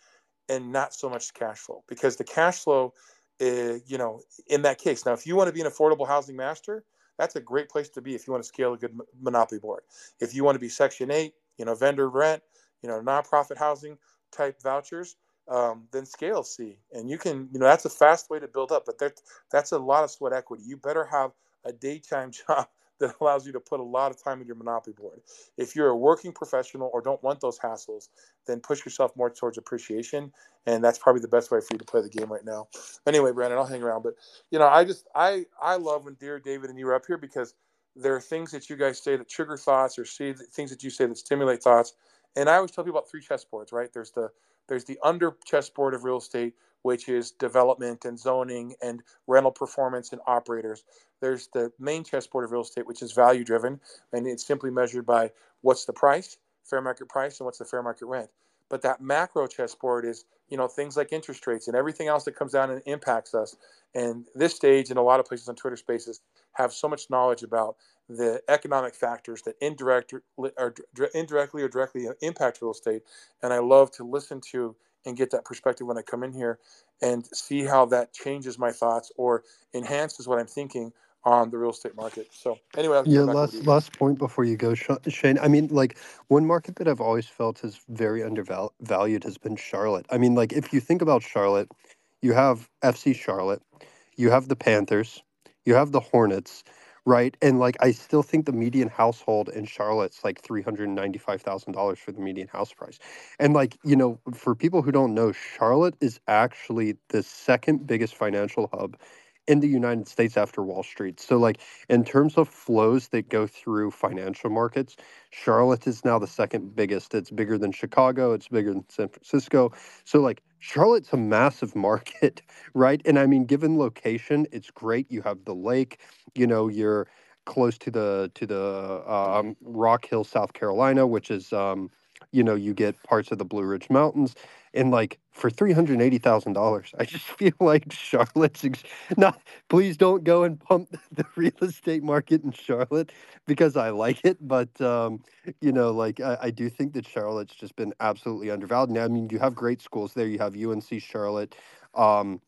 and not so much cash flow because the cash flow is, you know, in that case. Now, if you want to be an affordable housing master, that's a great place to be if you want to scale a good monopoly board. If you want to be Section 8, you know, vendor rent, you know, nonprofit housing type vouchers, um, then scale C. And you can, you know, that's a fast way to build up, but that, that's a lot of sweat equity. You better have a daytime job that allows you to put a lot of time in your monopoly board. If you're a working professional or don't want those hassles, then push yourself more towards appreciation. And that's probably the best way for you to play the game right now. Anyway, Brandon, I'll hang around. But you know, I just I I love when dear David and you are up here because there are things that you guys say that trigger thoughts or see things that you say that stimulate thoughts. And I always tell people about three chessboards, right? There's the there's the under chessboard of real estate, which is development and zoning and rental performance and operators. There's the main chessboard of real estate, which is value driven, and it's simply measured by what's the price, fair market price, and what's the fair market rent. But that macro chessboard is, you know, things like interest rates and everything else that comes down and impacts us. And this stage and a lot of places on Twitter Spaces have so much knowledge about the economic factors that indirect or indirectly or directly impact real estate. And I love to listen to and get that perspective when I come in here and see how that changes my thoughts or enhances what I'm thinking on the real estate market. So anyway, yeah. Last last point before you go, Shane. I mean, like one market that I've always felt is very undervalued has been Charlotte. I mean, like if you think about Charlotte, you have FC Charlotte, you have the Panthers, you have the Hornets, right? And like I still think the median household in Charlotte's like three hundred ninety five thousand dollars for the median house price. And like you know, for people who don't know, Charlotte is actually the second biggest financial hub in the United States after Wall Street. So, like, in terms of flows that go through financial markets, Charlotte is now the second biggest. It's bigger than Chicago, it's bigger than San Francisco. So, like, Charlotte's a massive market, right? And I mean, given location, it's great. You have the lake, you know, you're close to the to the um, Rock Hill, South Carolina, which is um, you know, you get parts of the Blue Ridge Mountains and like for three hundred eighty thousand dollars, I just feel like Charlotte's ex- not. Please don't go and pump the real estate market in Charlotte because I like it, but um, you know, like I, I do think that Charlotte's just been absolutely undervalued. Now, I mean, you have great schools there. You have UNC Charlotte. Um,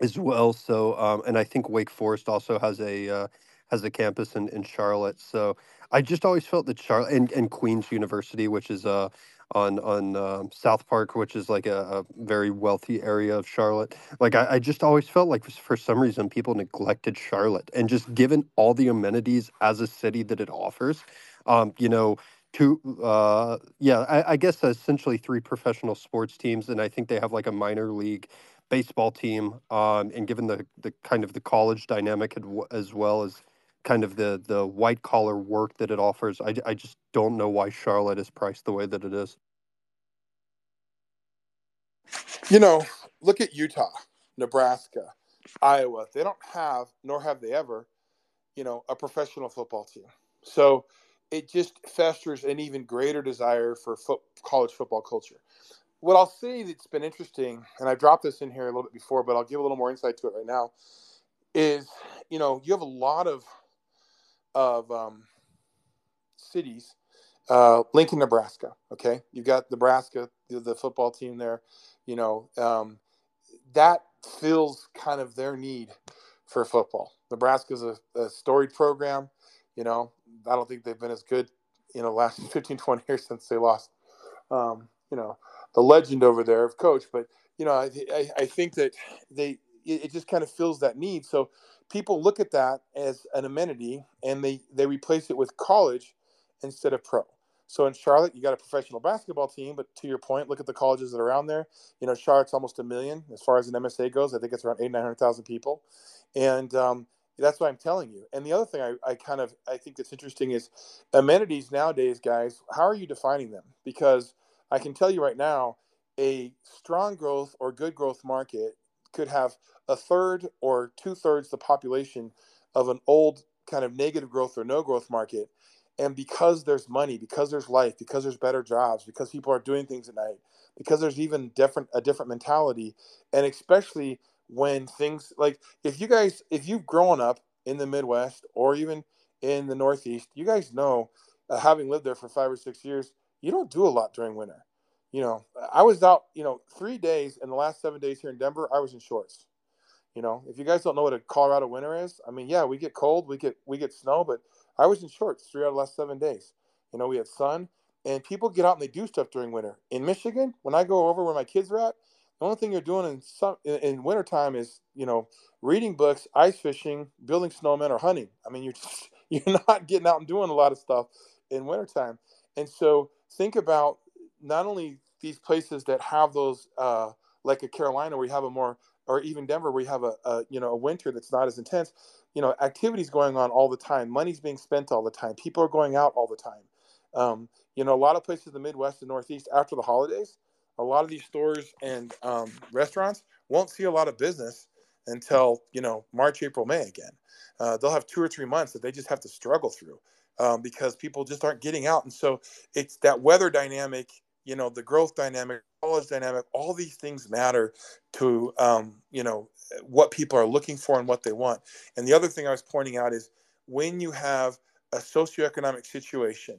as well. So, um, and I think Wake Forest also has a uh, has a campus in, in Charlotte. So, I just always felt that Charlotte and, and Queens University, which is uh, on on um, South Park, which is like a, a very wealthy area of Charlotte. Like I, I just always felt like for some reason people neglected Charlotte, and just given all the amenities as a city that it offers, um, you know, two uh yeah I, I guess essentially three professional sports teams and i think they have like a minor league baseball team um and given the the kind of the college dynamic as well as kind of the the white collar work that it offers. I, I just don't know why Charlotte is priced the way that it is. You know, look at Utah, Nebraska, Iowa. They don't have, nor have they ever, you know, a professional football team. So it just festers an even greater desire for college football culture. What I'll say that's been interesting, and I dropped this in here a little bit before, but I'll give a little more insight to it right now, is you know you have a lot of of um, cities, uh, Lincoln, Nebraska. Okay, you've got Nebraska, the, the, football team there. You know um, that fills kind of their need for football. Nebraska's a, a storied program. You know, I don't think they've been as good in the last 15, 20 years since they lost. Um, you know, the legend over there of coach, but you know, I, I, I think that they it, just kind of fills that need. So people look at that as an amenity and they they replace it with college instead of pro. So in Charlotte, you got a professional basketball team, but to your point, look at the colleges that are around there. You know, Charlotte's almost a million as far as an MSA goes. I think it's around eight nine hundred thousand people, and um, that's what I'm telling you. And the other thing I, I kind of I think that's interesting is amenities nowadays, guys. How are you defining them? Because I can tell you right now, a strong growth or good growth market could have a third or two thirds the population of an old kind of negative growth or no growth market. And because there's money because there's life because there's better jobs because people are doing things at night because there's even different a different mentality and especially when things like if you guys if you've grown up in the midwest or even in the northeast you guys know uh, having lived there for five or six years you don't do a lot during winter you know i was out you know three days in the last seven days here in denver i was in shorts you know if you guys don't know what a colorado winter is i mean yeah we get cold we get we get snow but I was in shorts three out of the last seven days. You know, we had sun, and people get out and they do stuff during winter. In Michigan, when I go over where my kids are at, the only thing you're doing in some in, in wintertime is you know reading books, ice fishing, building snowmen, or hunting. I mean, you're just, you're not getting out and doing a lot of stuff in wintertime. And so think about not only these places that have those, uh, like a Carolina, where you have a more, or even Denver, where you have a, a you know a winter that's not as intense, you know activities going on all the time. Money's being spent all the time. People are going out all the time. Um, you know a lot of places in the midwest and northeast after the holidays a lot of these stores and um, restaurants won't see a lot of business until you know march april may again. Uh, they'll have two or three months that they just have to struggle through um, because people just aren't getting out. And so it's that weather dynamic you know the growth dynamic college dynamic all these things matter to um, you know what people are looking for and what they want. And the other thing I was pointing out is when you have a socioeconomic situation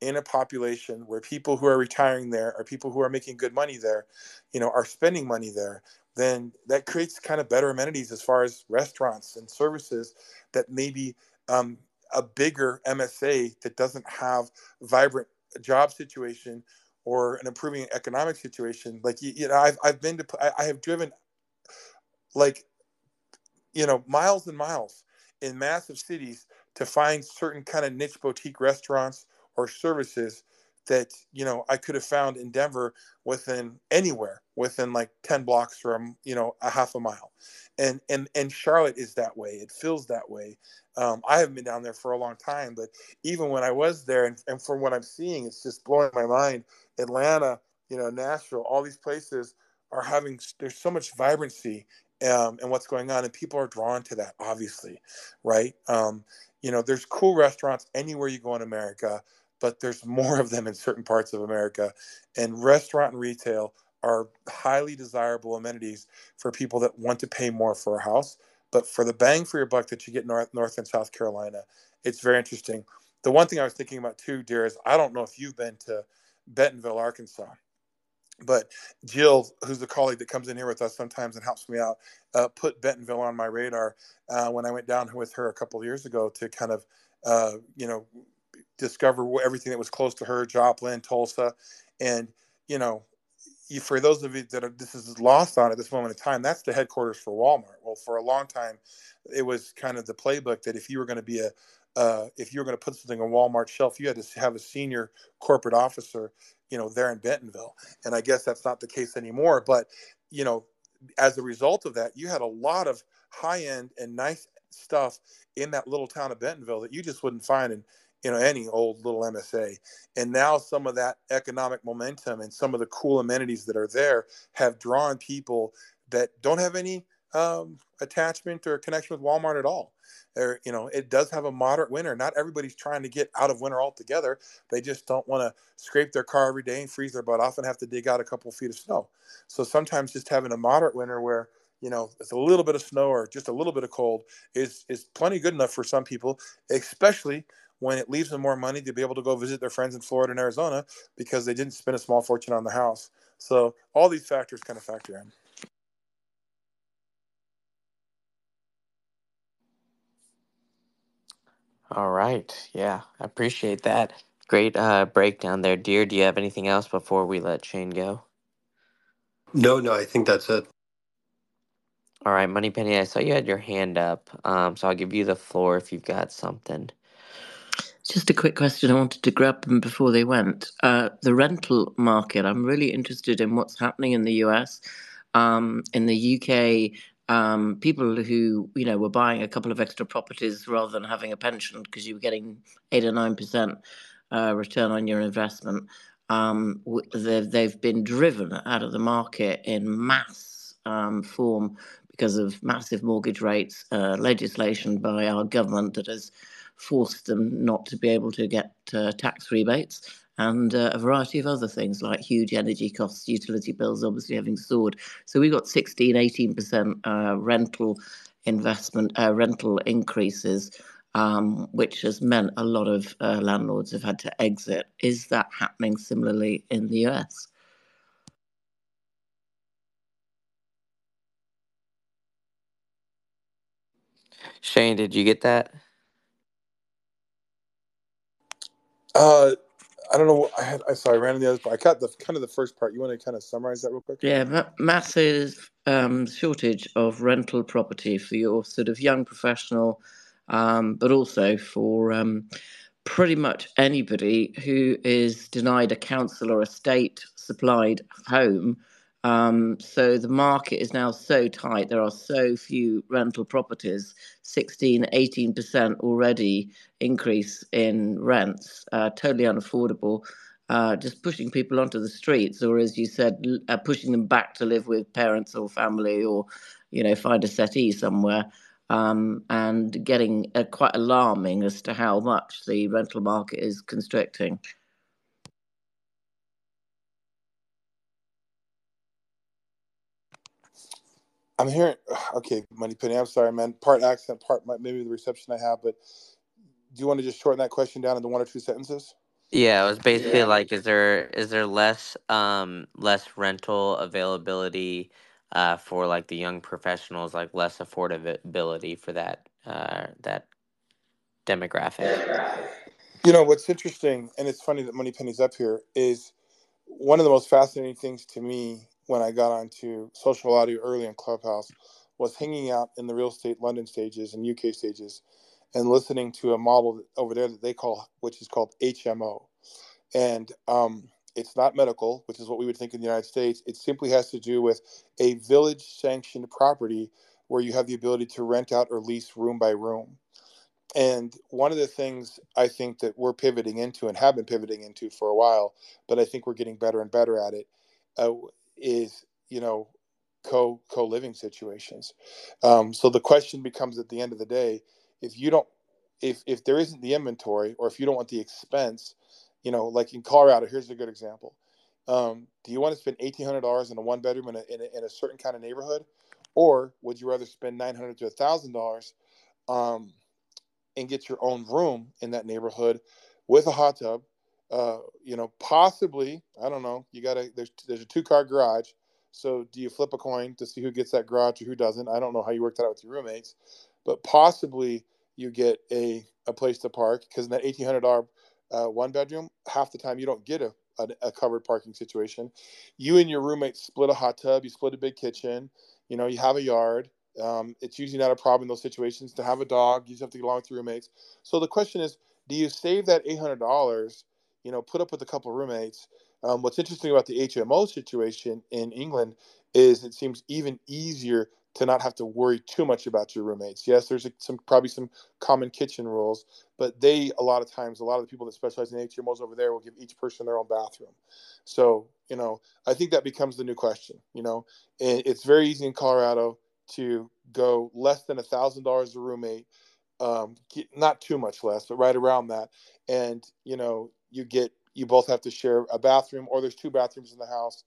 in a population where people who are retiring there or people who are making good money there, you know, are spending money there, then that creates kind of better amenities as far as restaurants and services that maybe um, a bigger MSA that doesn't have vibrant job situation or an improving economic situation. Like you, you know, I've I've been to I, I have driven like you know miles and miles in massive cities to find certain kind of niche boutique restaurants or services that you know I could have found in Denver within anywhere within like 10 blocks from you know a half a mile. And and and Charlotte is that way. It feels that way. Um, I haven't been down there for a long time but even when I was there and, and from what I'm seeing it's just blowing my mind. Atlanta you know Nashville all these places are having there's so much vibrancy um, and what's going on, and people are drawn to that, obviously, right? Um, you know, there's cool restaurants anywhere you go in America, but there's more of them in certain parts of America, and restaurant and retail are highly desirable amenities for people that want to pay more for a house. But for the bang for your buck that you get north, north and South Carolina, it's very interesting. The one thing I was thinking about too, dear, is I don't know if you've been to Bentonville, Arkansas but Jill, who's a colleague that comes in here with us sometimes and helps me out, uh, put Bentonville on my radar uh, when I went down with her a couple years ago to kind of, uh, you know, discover everything that was close to her, Joplin, Tulsa, and you know, you, for those of you that are, this is lost on at this moment in time, that's the headquarters for Walmart. Well, for a long time, it was kind of the playbook that if you were going to be a uh, if you were going to put something on Walmart shelf, you had to have a senior corporate officer you know, there in Bentonville. And I guess that's not the case anymore. But, you know, as a result of that, you had a lot of high end and nice stuff in that little town of Bentonville that you just wouldn't find in, you know, any old little MSA. And now some of that economic momentum and some of the cool amenities that are there have drawn people that don't have any um, attachment or connection with Walmart at all. There, you know, it does have a moderate winter. Not everybody's trying to get out of winter altogether. They just don't want to scrape their car every day and freeze their butt off and have to dig out a couple feet of snow. So sometimes just having a moderate winter where you know it's a little bit of snow or just a little bit of cold is is plenty good enough for some people, especially when it leaves them more money to be able to go visit their friends in Florida and Arizona because they didn't spend a small fortune on the house. So all these factors kind of factor in. All right. Yeah, I appreciate that. Great uh, breakdown there, dear. Do you have anything else before we let Shane go? No, no, I think that's it. All right, Moneypenny, I saw you had your hand up, um, so I'll give you the floor if you've got something. Just a quick question. I wanted to grab them before they went. Uh, the rental market. I'm really interested in what's happening in the US. Um, in the UK, um, people who you know were buying a couple of extra properties rather than having a pension because you were getting eight or nine percent uh, return on your investment. Um, they've, they've been driven out of the market in mass um, form because of massive mortgage rates, uh, legislation by our government that has forced them not to be able to get uh, tax rebates and uh, a variety of other things like huge energy costs, utility bills obviously having soared. So we got 16, 18% uh, rental investment, uh, rental increases, um, which has meant a lot of uh, landlords have had to exit. Is that happening similarly in the US? Shane, did you get that? Uh, I don't know. I had. I sorry, I ran in the other part. I got the kind of the first part. You want to kind of summarize that real quick? Yeah, ma- massive um, shortage of rental property for your sort of young professional, um, but also for um, pretty much anybody who is denied a council or a state supplied home um, so the market is now so tight. There are so few rental properties, 16, 18% already increase in rents, uh, totally unaffordable. Uh, just pushing people onto the streets, or as you said, uh, pushing them back to live with parents or family, or you know, find a settee somewhere, um, and getting uh, quite alarming as to how much the rental market is constricting. I'm hearing. Okay, Moneypenny. I'm sorry, man. Part accent, part maybe the reception I have. But do you want to just shorten that question down into one or two sentences? Yeah, it was basically yeah. like, is there is there less um less rental availability uh for like the young professionals, like less affordability for that uh that demographic? You know what's interesting, and it's funny that Moneypenny's up here is one of the most fascinating things to me when I got onto social audio early in Clubhouse was hanging out in the real estate London stages and UK stages and listening to a model over there that they call, which is called HMO. And um, it's not medical, which is what we would think in the United States. It simply has to do with a village sanctioned property where you have the ability to rent out or lease room by room. And one of the things I think that we're pivoting into and have been pivoting into for a while, but I think we're getting better and better at it, uh, is you know co co living situations. Um, so the question becomes at the end of the day, if you don't, if if there isn't the inventory, or if you don't want the expense, you know, like in Colorado, here's a good example. Um, do you want to spend eighteen hundred dollars in a one bedroom in a, in a, in a certain kind of neighborhood, or would you rather spend nine hundred to a thousand dollars, um, and get your own room in that neighborhood with a hot tub, uh, you know, possibly, I don't know, you got to, there's, there's a two car garage. So do you flip a coin to see who gets that garage or who doesn't? I don't know how you work that out with your roommates, but possibly you get a, a place to park because in that $1,800 uh, one bedroom, half the time you don't get a, a, a, covered parking situation. You and your roommate split a hot tub, you split a big kitchen, you know, you have a yard. Um, it's usually not a problem in those situations to have a dog. You just have to get along with your roommates. So the question is, do you save that $800 you know, put up with a couple roommates. Um, what's interesting about the HMO situation in England is it seems even easier to not have to worry too much about your roommates. Yes, there's a, some probably some common kitchen rules, but they a lot of times a lot of the people that specialize in HMOs over there will give each person their own bathroom. So you know, I think that becomes the new question. You know, it's very easy in Colorado to go less than a thousand dollars a roommate, um, not too much less, but right around that, and you know you get you both have to share a bathroom or there's two bathrooms in the house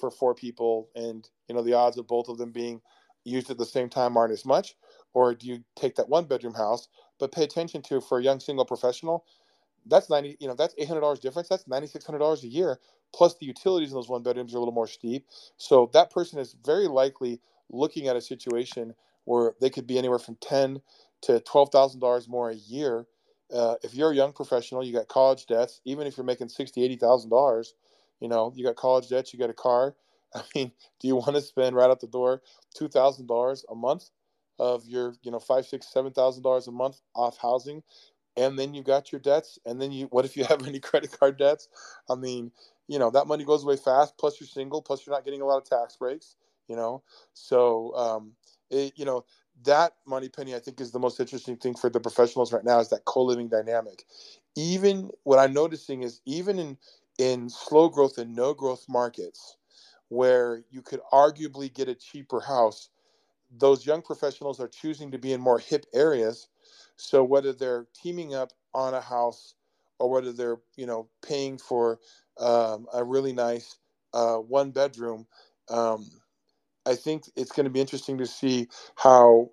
for four people. And you know the odds of both of them being used at the same time aren't as much. Or do you take that one bedroom house but pay attention to for a young single professional that's 90 you know that's $800 difference. That's $9600 a year. Plus the utilities in those one bedrooms are a little more steep. So that person is very likely looking at a situation where they could be anywhere from 10 to $12000 more a year uh, if you're a young professional, you got college debts. Even if you're making sixty, eighty thousand dollars, you know you got college debts. You got a car. I mean, do you want to spend right out the door two thousand dollars a month of your, you know, five, six, seven thousand dollars a month off housing, and then you got your debts, and then you what if you have any credit card debts? I mean, you know that money goes away fast. Plus you're single. Plus you're not getting a lot of tax breaks. You know, so um, it, you know that Moneypenny I think is the most interesting thing for the professionals right now is that co-living dynamic. Even what I'm noticing is even in in slow growth and no growth markets where you could arguably get a cheaper house, those young professionals are choosing to be in more hip areas. So whether they're teaming up on a house or whether they're you know paying for um, a really nice uh, one bedroom, um, I think it's going to be interesting to see how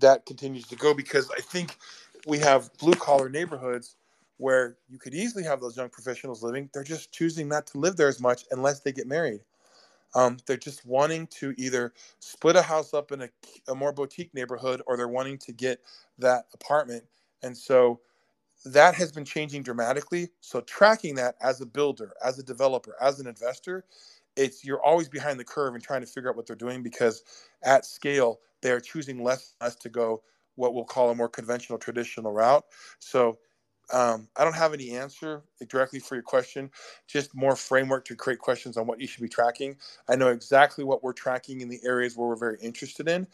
that continues to go because I think we have blue collar neighborhoods where you could easily have those young professionals living. They're just choosing not to live there as much unless they get married. Um, they're just wanting to either split a house up in a, a more boutique neighborhood or they're wanting to get that apartment. And so that has been changing dramatically. So tracking that as a builder, as a developer, as an investor, it's you're always behind the curve and trying to figure out what they're doing because at scale they're choosing less less to go what we'll call a more conventional traditional route. So um, I don't have any answer directly for your question, just more framework to create questions on what you should be tracking. I know exactly what we're tracking in the areas where we're very interested in,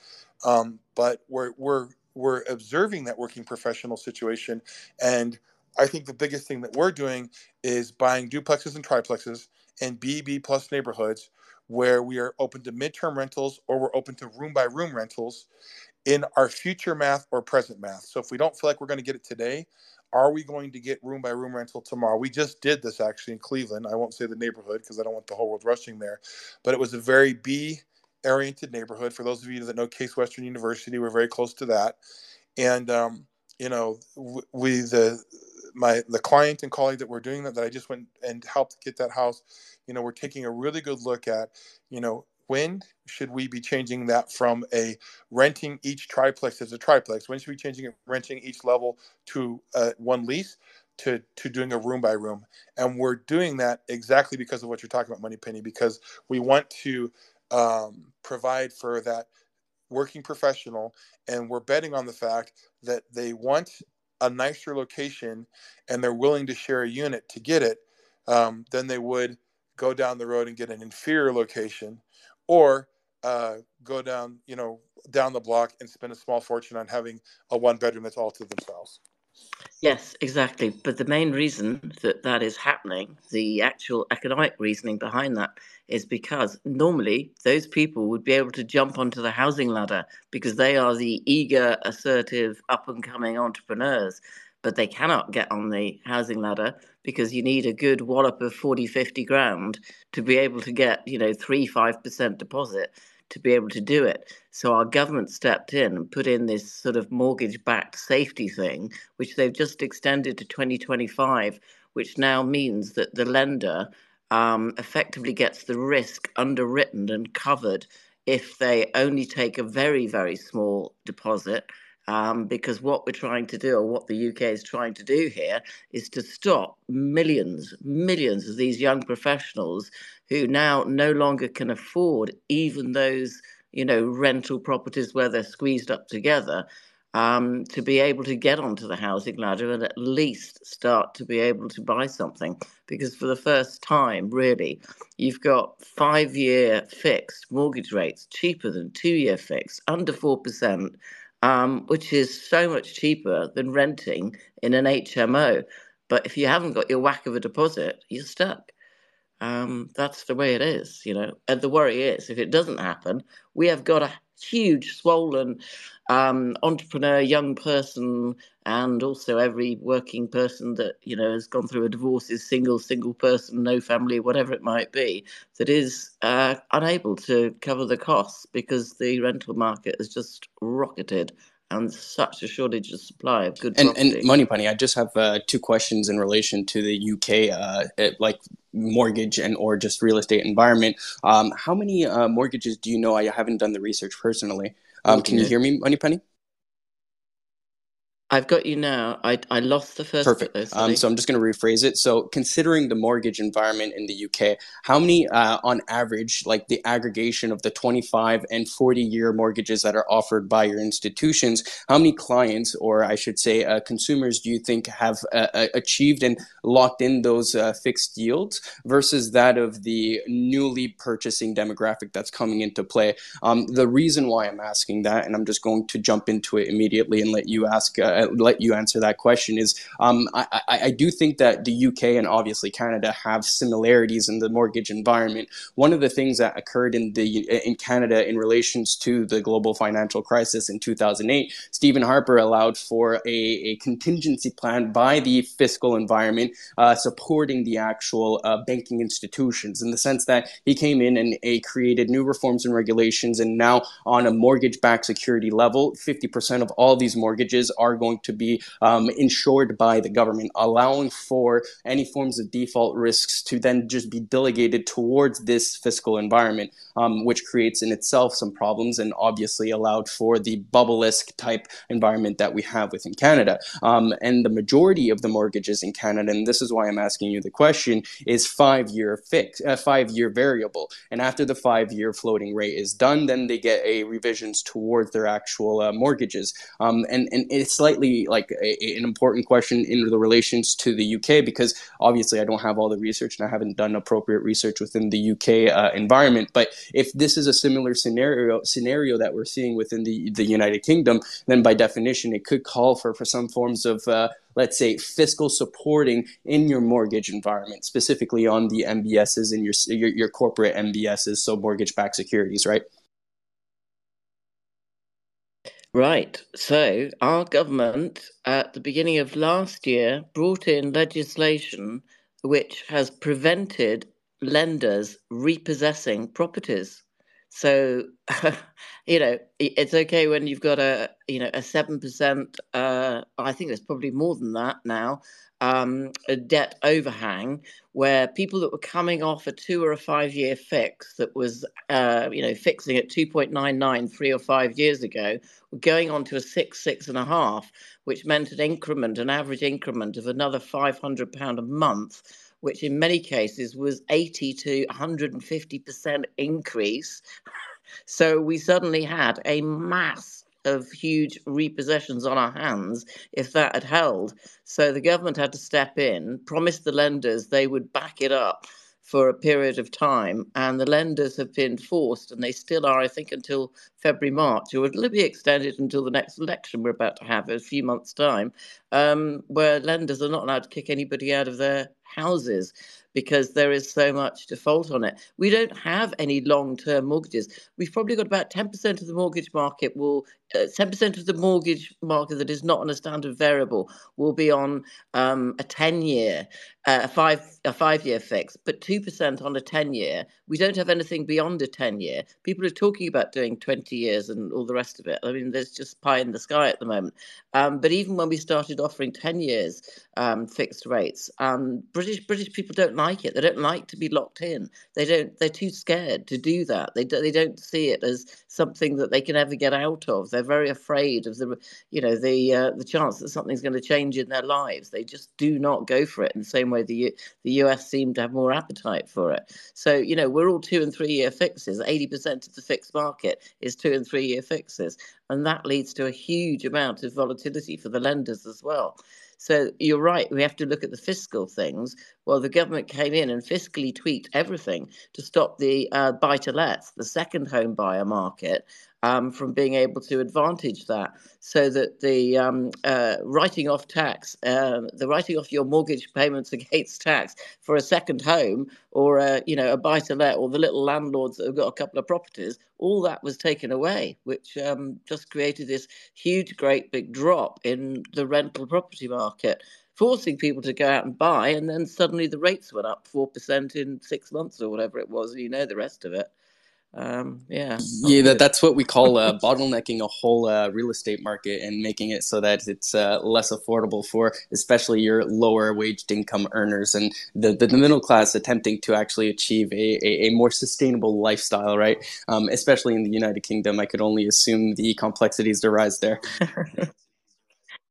um, but we're we're we're observing that working professional situation, and I think the biggest thing that we're doing is buying duplexes and triplexes and BB plus neighborhoods where we are open to midterm rentals or we're open to room by room rentals in our future math or present math. So if we don't feel like we're going to get it today, are we going to get room by room rental tomorrow? We just did this actually in Cleveland. I won't say the neighborhood because I don't want the whole world rushing there, but it was a very B oriented neighborhood. For those of you that know Case Western University, we're very close to that. And, um, you know, we, the, my, the client and colleague that we're doing that, that I just went and helped get that house, you know, we're taking a really good look at, you know, when should we be changing that from a renting each triplex as a triplex? When should we be changing it, renting each level to uh, one lease to to doing a room by room? And we're doing that exactly because of what you're talking about, Moneypenny, because we want to um, provide for that working professional, and we're betting on the fact that they want a nicer location and they're willing to share a unit to get it, um, than they would go down the road and get an inferior location or uh, go down, you know, down the block and spend a small fortune on having a one bedroom that's all to themselves. Yes, exactly. But the main reason that that is happening, the actual economic reasoning behind that, is because normally those people would be able to jump onto the housing ladder because they are the eager, assertive, up and coming entrepreneurs but they cannot get on the housing ladder because you need a good wallop of 40, 50 grand to be able to get, you know, 3 5% deposit to be able to do it. So our government stepped in and put in this sort of mortgage backed safety thing, which they've just extended to 2025, which now means that the lender um, effectively gets the risk underwritten and covered if they only take a very, very small deposit um, because what we're trying to do, or what the UK is trying to do here, is to stop millions, millions of these young professionals who now no longer can afford even those, you know, rental properties where they're squeezed up together. Um, to be able to get onto the housing ladder and at least start to be able to buy something. Because for the first time, really, you've got five year fixed mortgage rates cheaper than two year fixed, under 4% um, which is so much cheaper than renting in an HMO. But if you haven't got your whack of a deposit, you're stuck. Um, that's the way it is, you know. And the worry is, if it doesn't happen, we have got a huge, swollen um, entrepreneur, young person, and also every working person that you know has gone through a divorce is single, single person, no family, whatever it might be, that is uh, unable to cover the costs because the rental market has just rocketed and such a shortage of supply of good and, property. and money penny i just have uh, two questions in relation to the uk uh, it, like mortgage and or just real estate environment. Um, how many uh, mortgages do you know? I haven't done the research personally. Um, can you hear me Moneypenny I've got you now. I, I lost the first Perfect. Um, so I'm just going to rephrase it. So considering the mortgage environment in the UK, how many, uh, on average, like the aggregation of the 25 and 40 year mortgages that are offered by your institutions, how many clients, or I should say, uh, consumers, do you think have uh, uh achieved and locked in those uh, fixed yields versus that of the newly purchasing demographic that's coming into play? Um, the reason why I'm asking that, and I'm just going to jump into it immediately and let you ask uh, let you answer that question is um, I, I, do think that the UK and obviously Canada have similarities in the mortgage environment. One of the things that occurred in the in Canada in relations to the global financial crisis in 2008, Stephen Harper allowed for a, a contingency plan by the fiscal environment uh, supporting the actual uh, banking institutions in the sense that he came in and created new reforms and regulations and now on a mortgage-backed security level, 50% of all these mortgages are going to be um, insured by the government, allowing for any forms of default risks to then just be delegated towards this fiscal environment, um, which creates in itself some problems and obviously allowed for the bubble-esque type environment that we have within Canada. Um, and the majority of the mortgages in Canada, and this is why I'm asking you the question, is five-year fix, uh, five-year variable. And after the five-year floating rate is done, then they get a revisions towards their actual uh, mortgages. Um, and, and it's like slightly like a, an important question in the relations to the UK because obviously I don't have all the research and I haven't done appropriate research within the UK uh, environment. But if this is a similar scenario scenario that we're seeing within the the United Kingdom, then by definition it could call for for some forms of uh, let's say fiscal supporting in your mortgage environment, specifically on the MBSs and your your, your corporate MBSs, so mortgage-backed securities, right? Right. So, our government at the beginning of last year brought in legislation which has prevented lenders repossessing properties. So, you know, it's okay when you've got a, you know, a 7%, uh, I think there's probably more than that now, um, a debt overhang where people that were coming off a two or a five year fix that was, uh, you know, fixing at 2.99 three or five years ago were going on to a six, six and a half, which meant an increment, an average increment of another £500 a month which in many cases was 80 to 150% increase. So we suddenly had a mass of huge repossessions on our hands if that had held. So the government had to step in, promise the lenders they would back it up for a period of time, and the lenders have been forced, and they still are, I think, until February, March, or it'll be extended until the next election we're about to have in a few months' time, um, where lenders are not allowed to kick anybody out of their houses because there is so much default on it. We don't have any long term mortgages. We've probably got about 10% of the mortgage market will, uh, 10% of the mortgage market that is not on a standard variable will be on um, a 10 year, uh, a five a five year fix, but 2% on a 10 year. We don't have anything beyond a 10 year. People are talking about doing 20 years and all the rest of it. I mean, there's just pie in the sky at the moment. Um, but even when we started offering 10 years um, fixed rates, um, British British people don't like it. They don't like to be locked in. They don't. They're too scared to do that. They do, they don't see it as something that they can ever get out of. They're very afraid of the you know the uh, the chance that something's going to change in their lives. They just do not go for it in the same way the the US seem to have more appetite for it. So you know we're all two and three year fixes. Eighty percent of the fixed market is two and three year fixes, and that leads to a huge amount of volatility for the lenders as well. So you're right, we have to look at the fiscal things. Well, the government came in and fiscally tweaked everything to stop the uh, buy to lets, the second home buyer market, um, from being able to advantage that so that the um, uh, writing off tax, uh, the writing off your mortgage payments against tax for a second home or a, you know a buy to let or the little landlords that have got a couple of properties, all that was taken away, which um, just created this huge, great big drop in the rental property market forcing people to go out and buy, and then suddenly the rates went up four percent in six months or whatever it was. You know the rest of it. Um, yeah yeah that, that's what we call uh, bottlenecking a whole uh, real estate market and making it so that it's uh, less affordable for especially your lower waged income earners and the, the, the middle class attempting to actually achieve a, a, a more sustainable lifestyle right? Um, especially in the united kingdom i could only assume the complexities arise there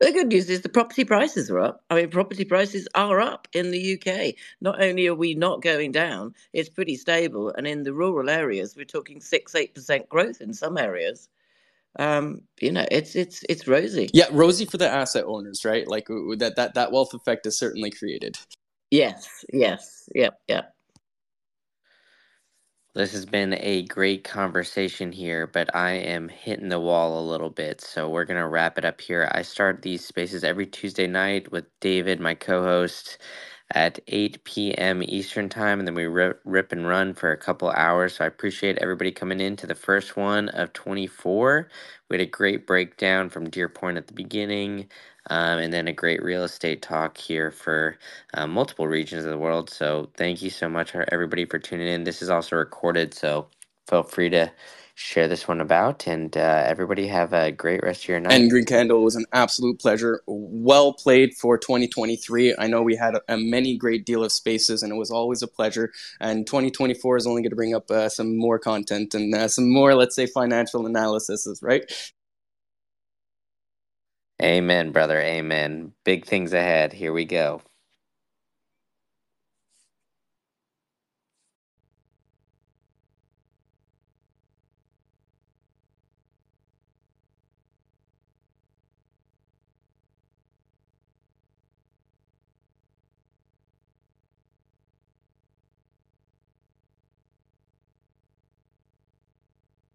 The good news is the property prices are up. I mean, property prices are up in the UK. Not only are we not going down, it's pretty stable. And in the rural areas, we're talking six, eight percent growth in some areas. Um, you know, it's it's it's rosy. Yeah, rosy for the asset owners, right? Like that that that wealth effect is certainly created. Yes, yes, yep, yep. This has been a great conversation here, but I am hitting the wall a little bit, so we're going to wrap it up here. I start these spaces every Tuesday night with David, my co host, at 8 p.m. Eastern Time, and then we rip, and run for a couple hours. So I appreciate everybody coming in to the first one of 24. We had a great breakdown from Deer Point at the beginning, um, and then a great real estate talk here for uh, multiple regions of the world. So thank you so much, everybody, for tuning in. This is also recorded, so feel free to share this one about. And uh, everybody have a great rest of your night. And Green Candle was an absolute pleasure. Well played for 2023. I know we had a, a many great deal of spaces, and it was always a pleasure. And 2024 is only going to bring up uh, some more content and uh, some more, let's say, financial analysis, right? Amen, brother. Amen. Big things ahead. Here we go.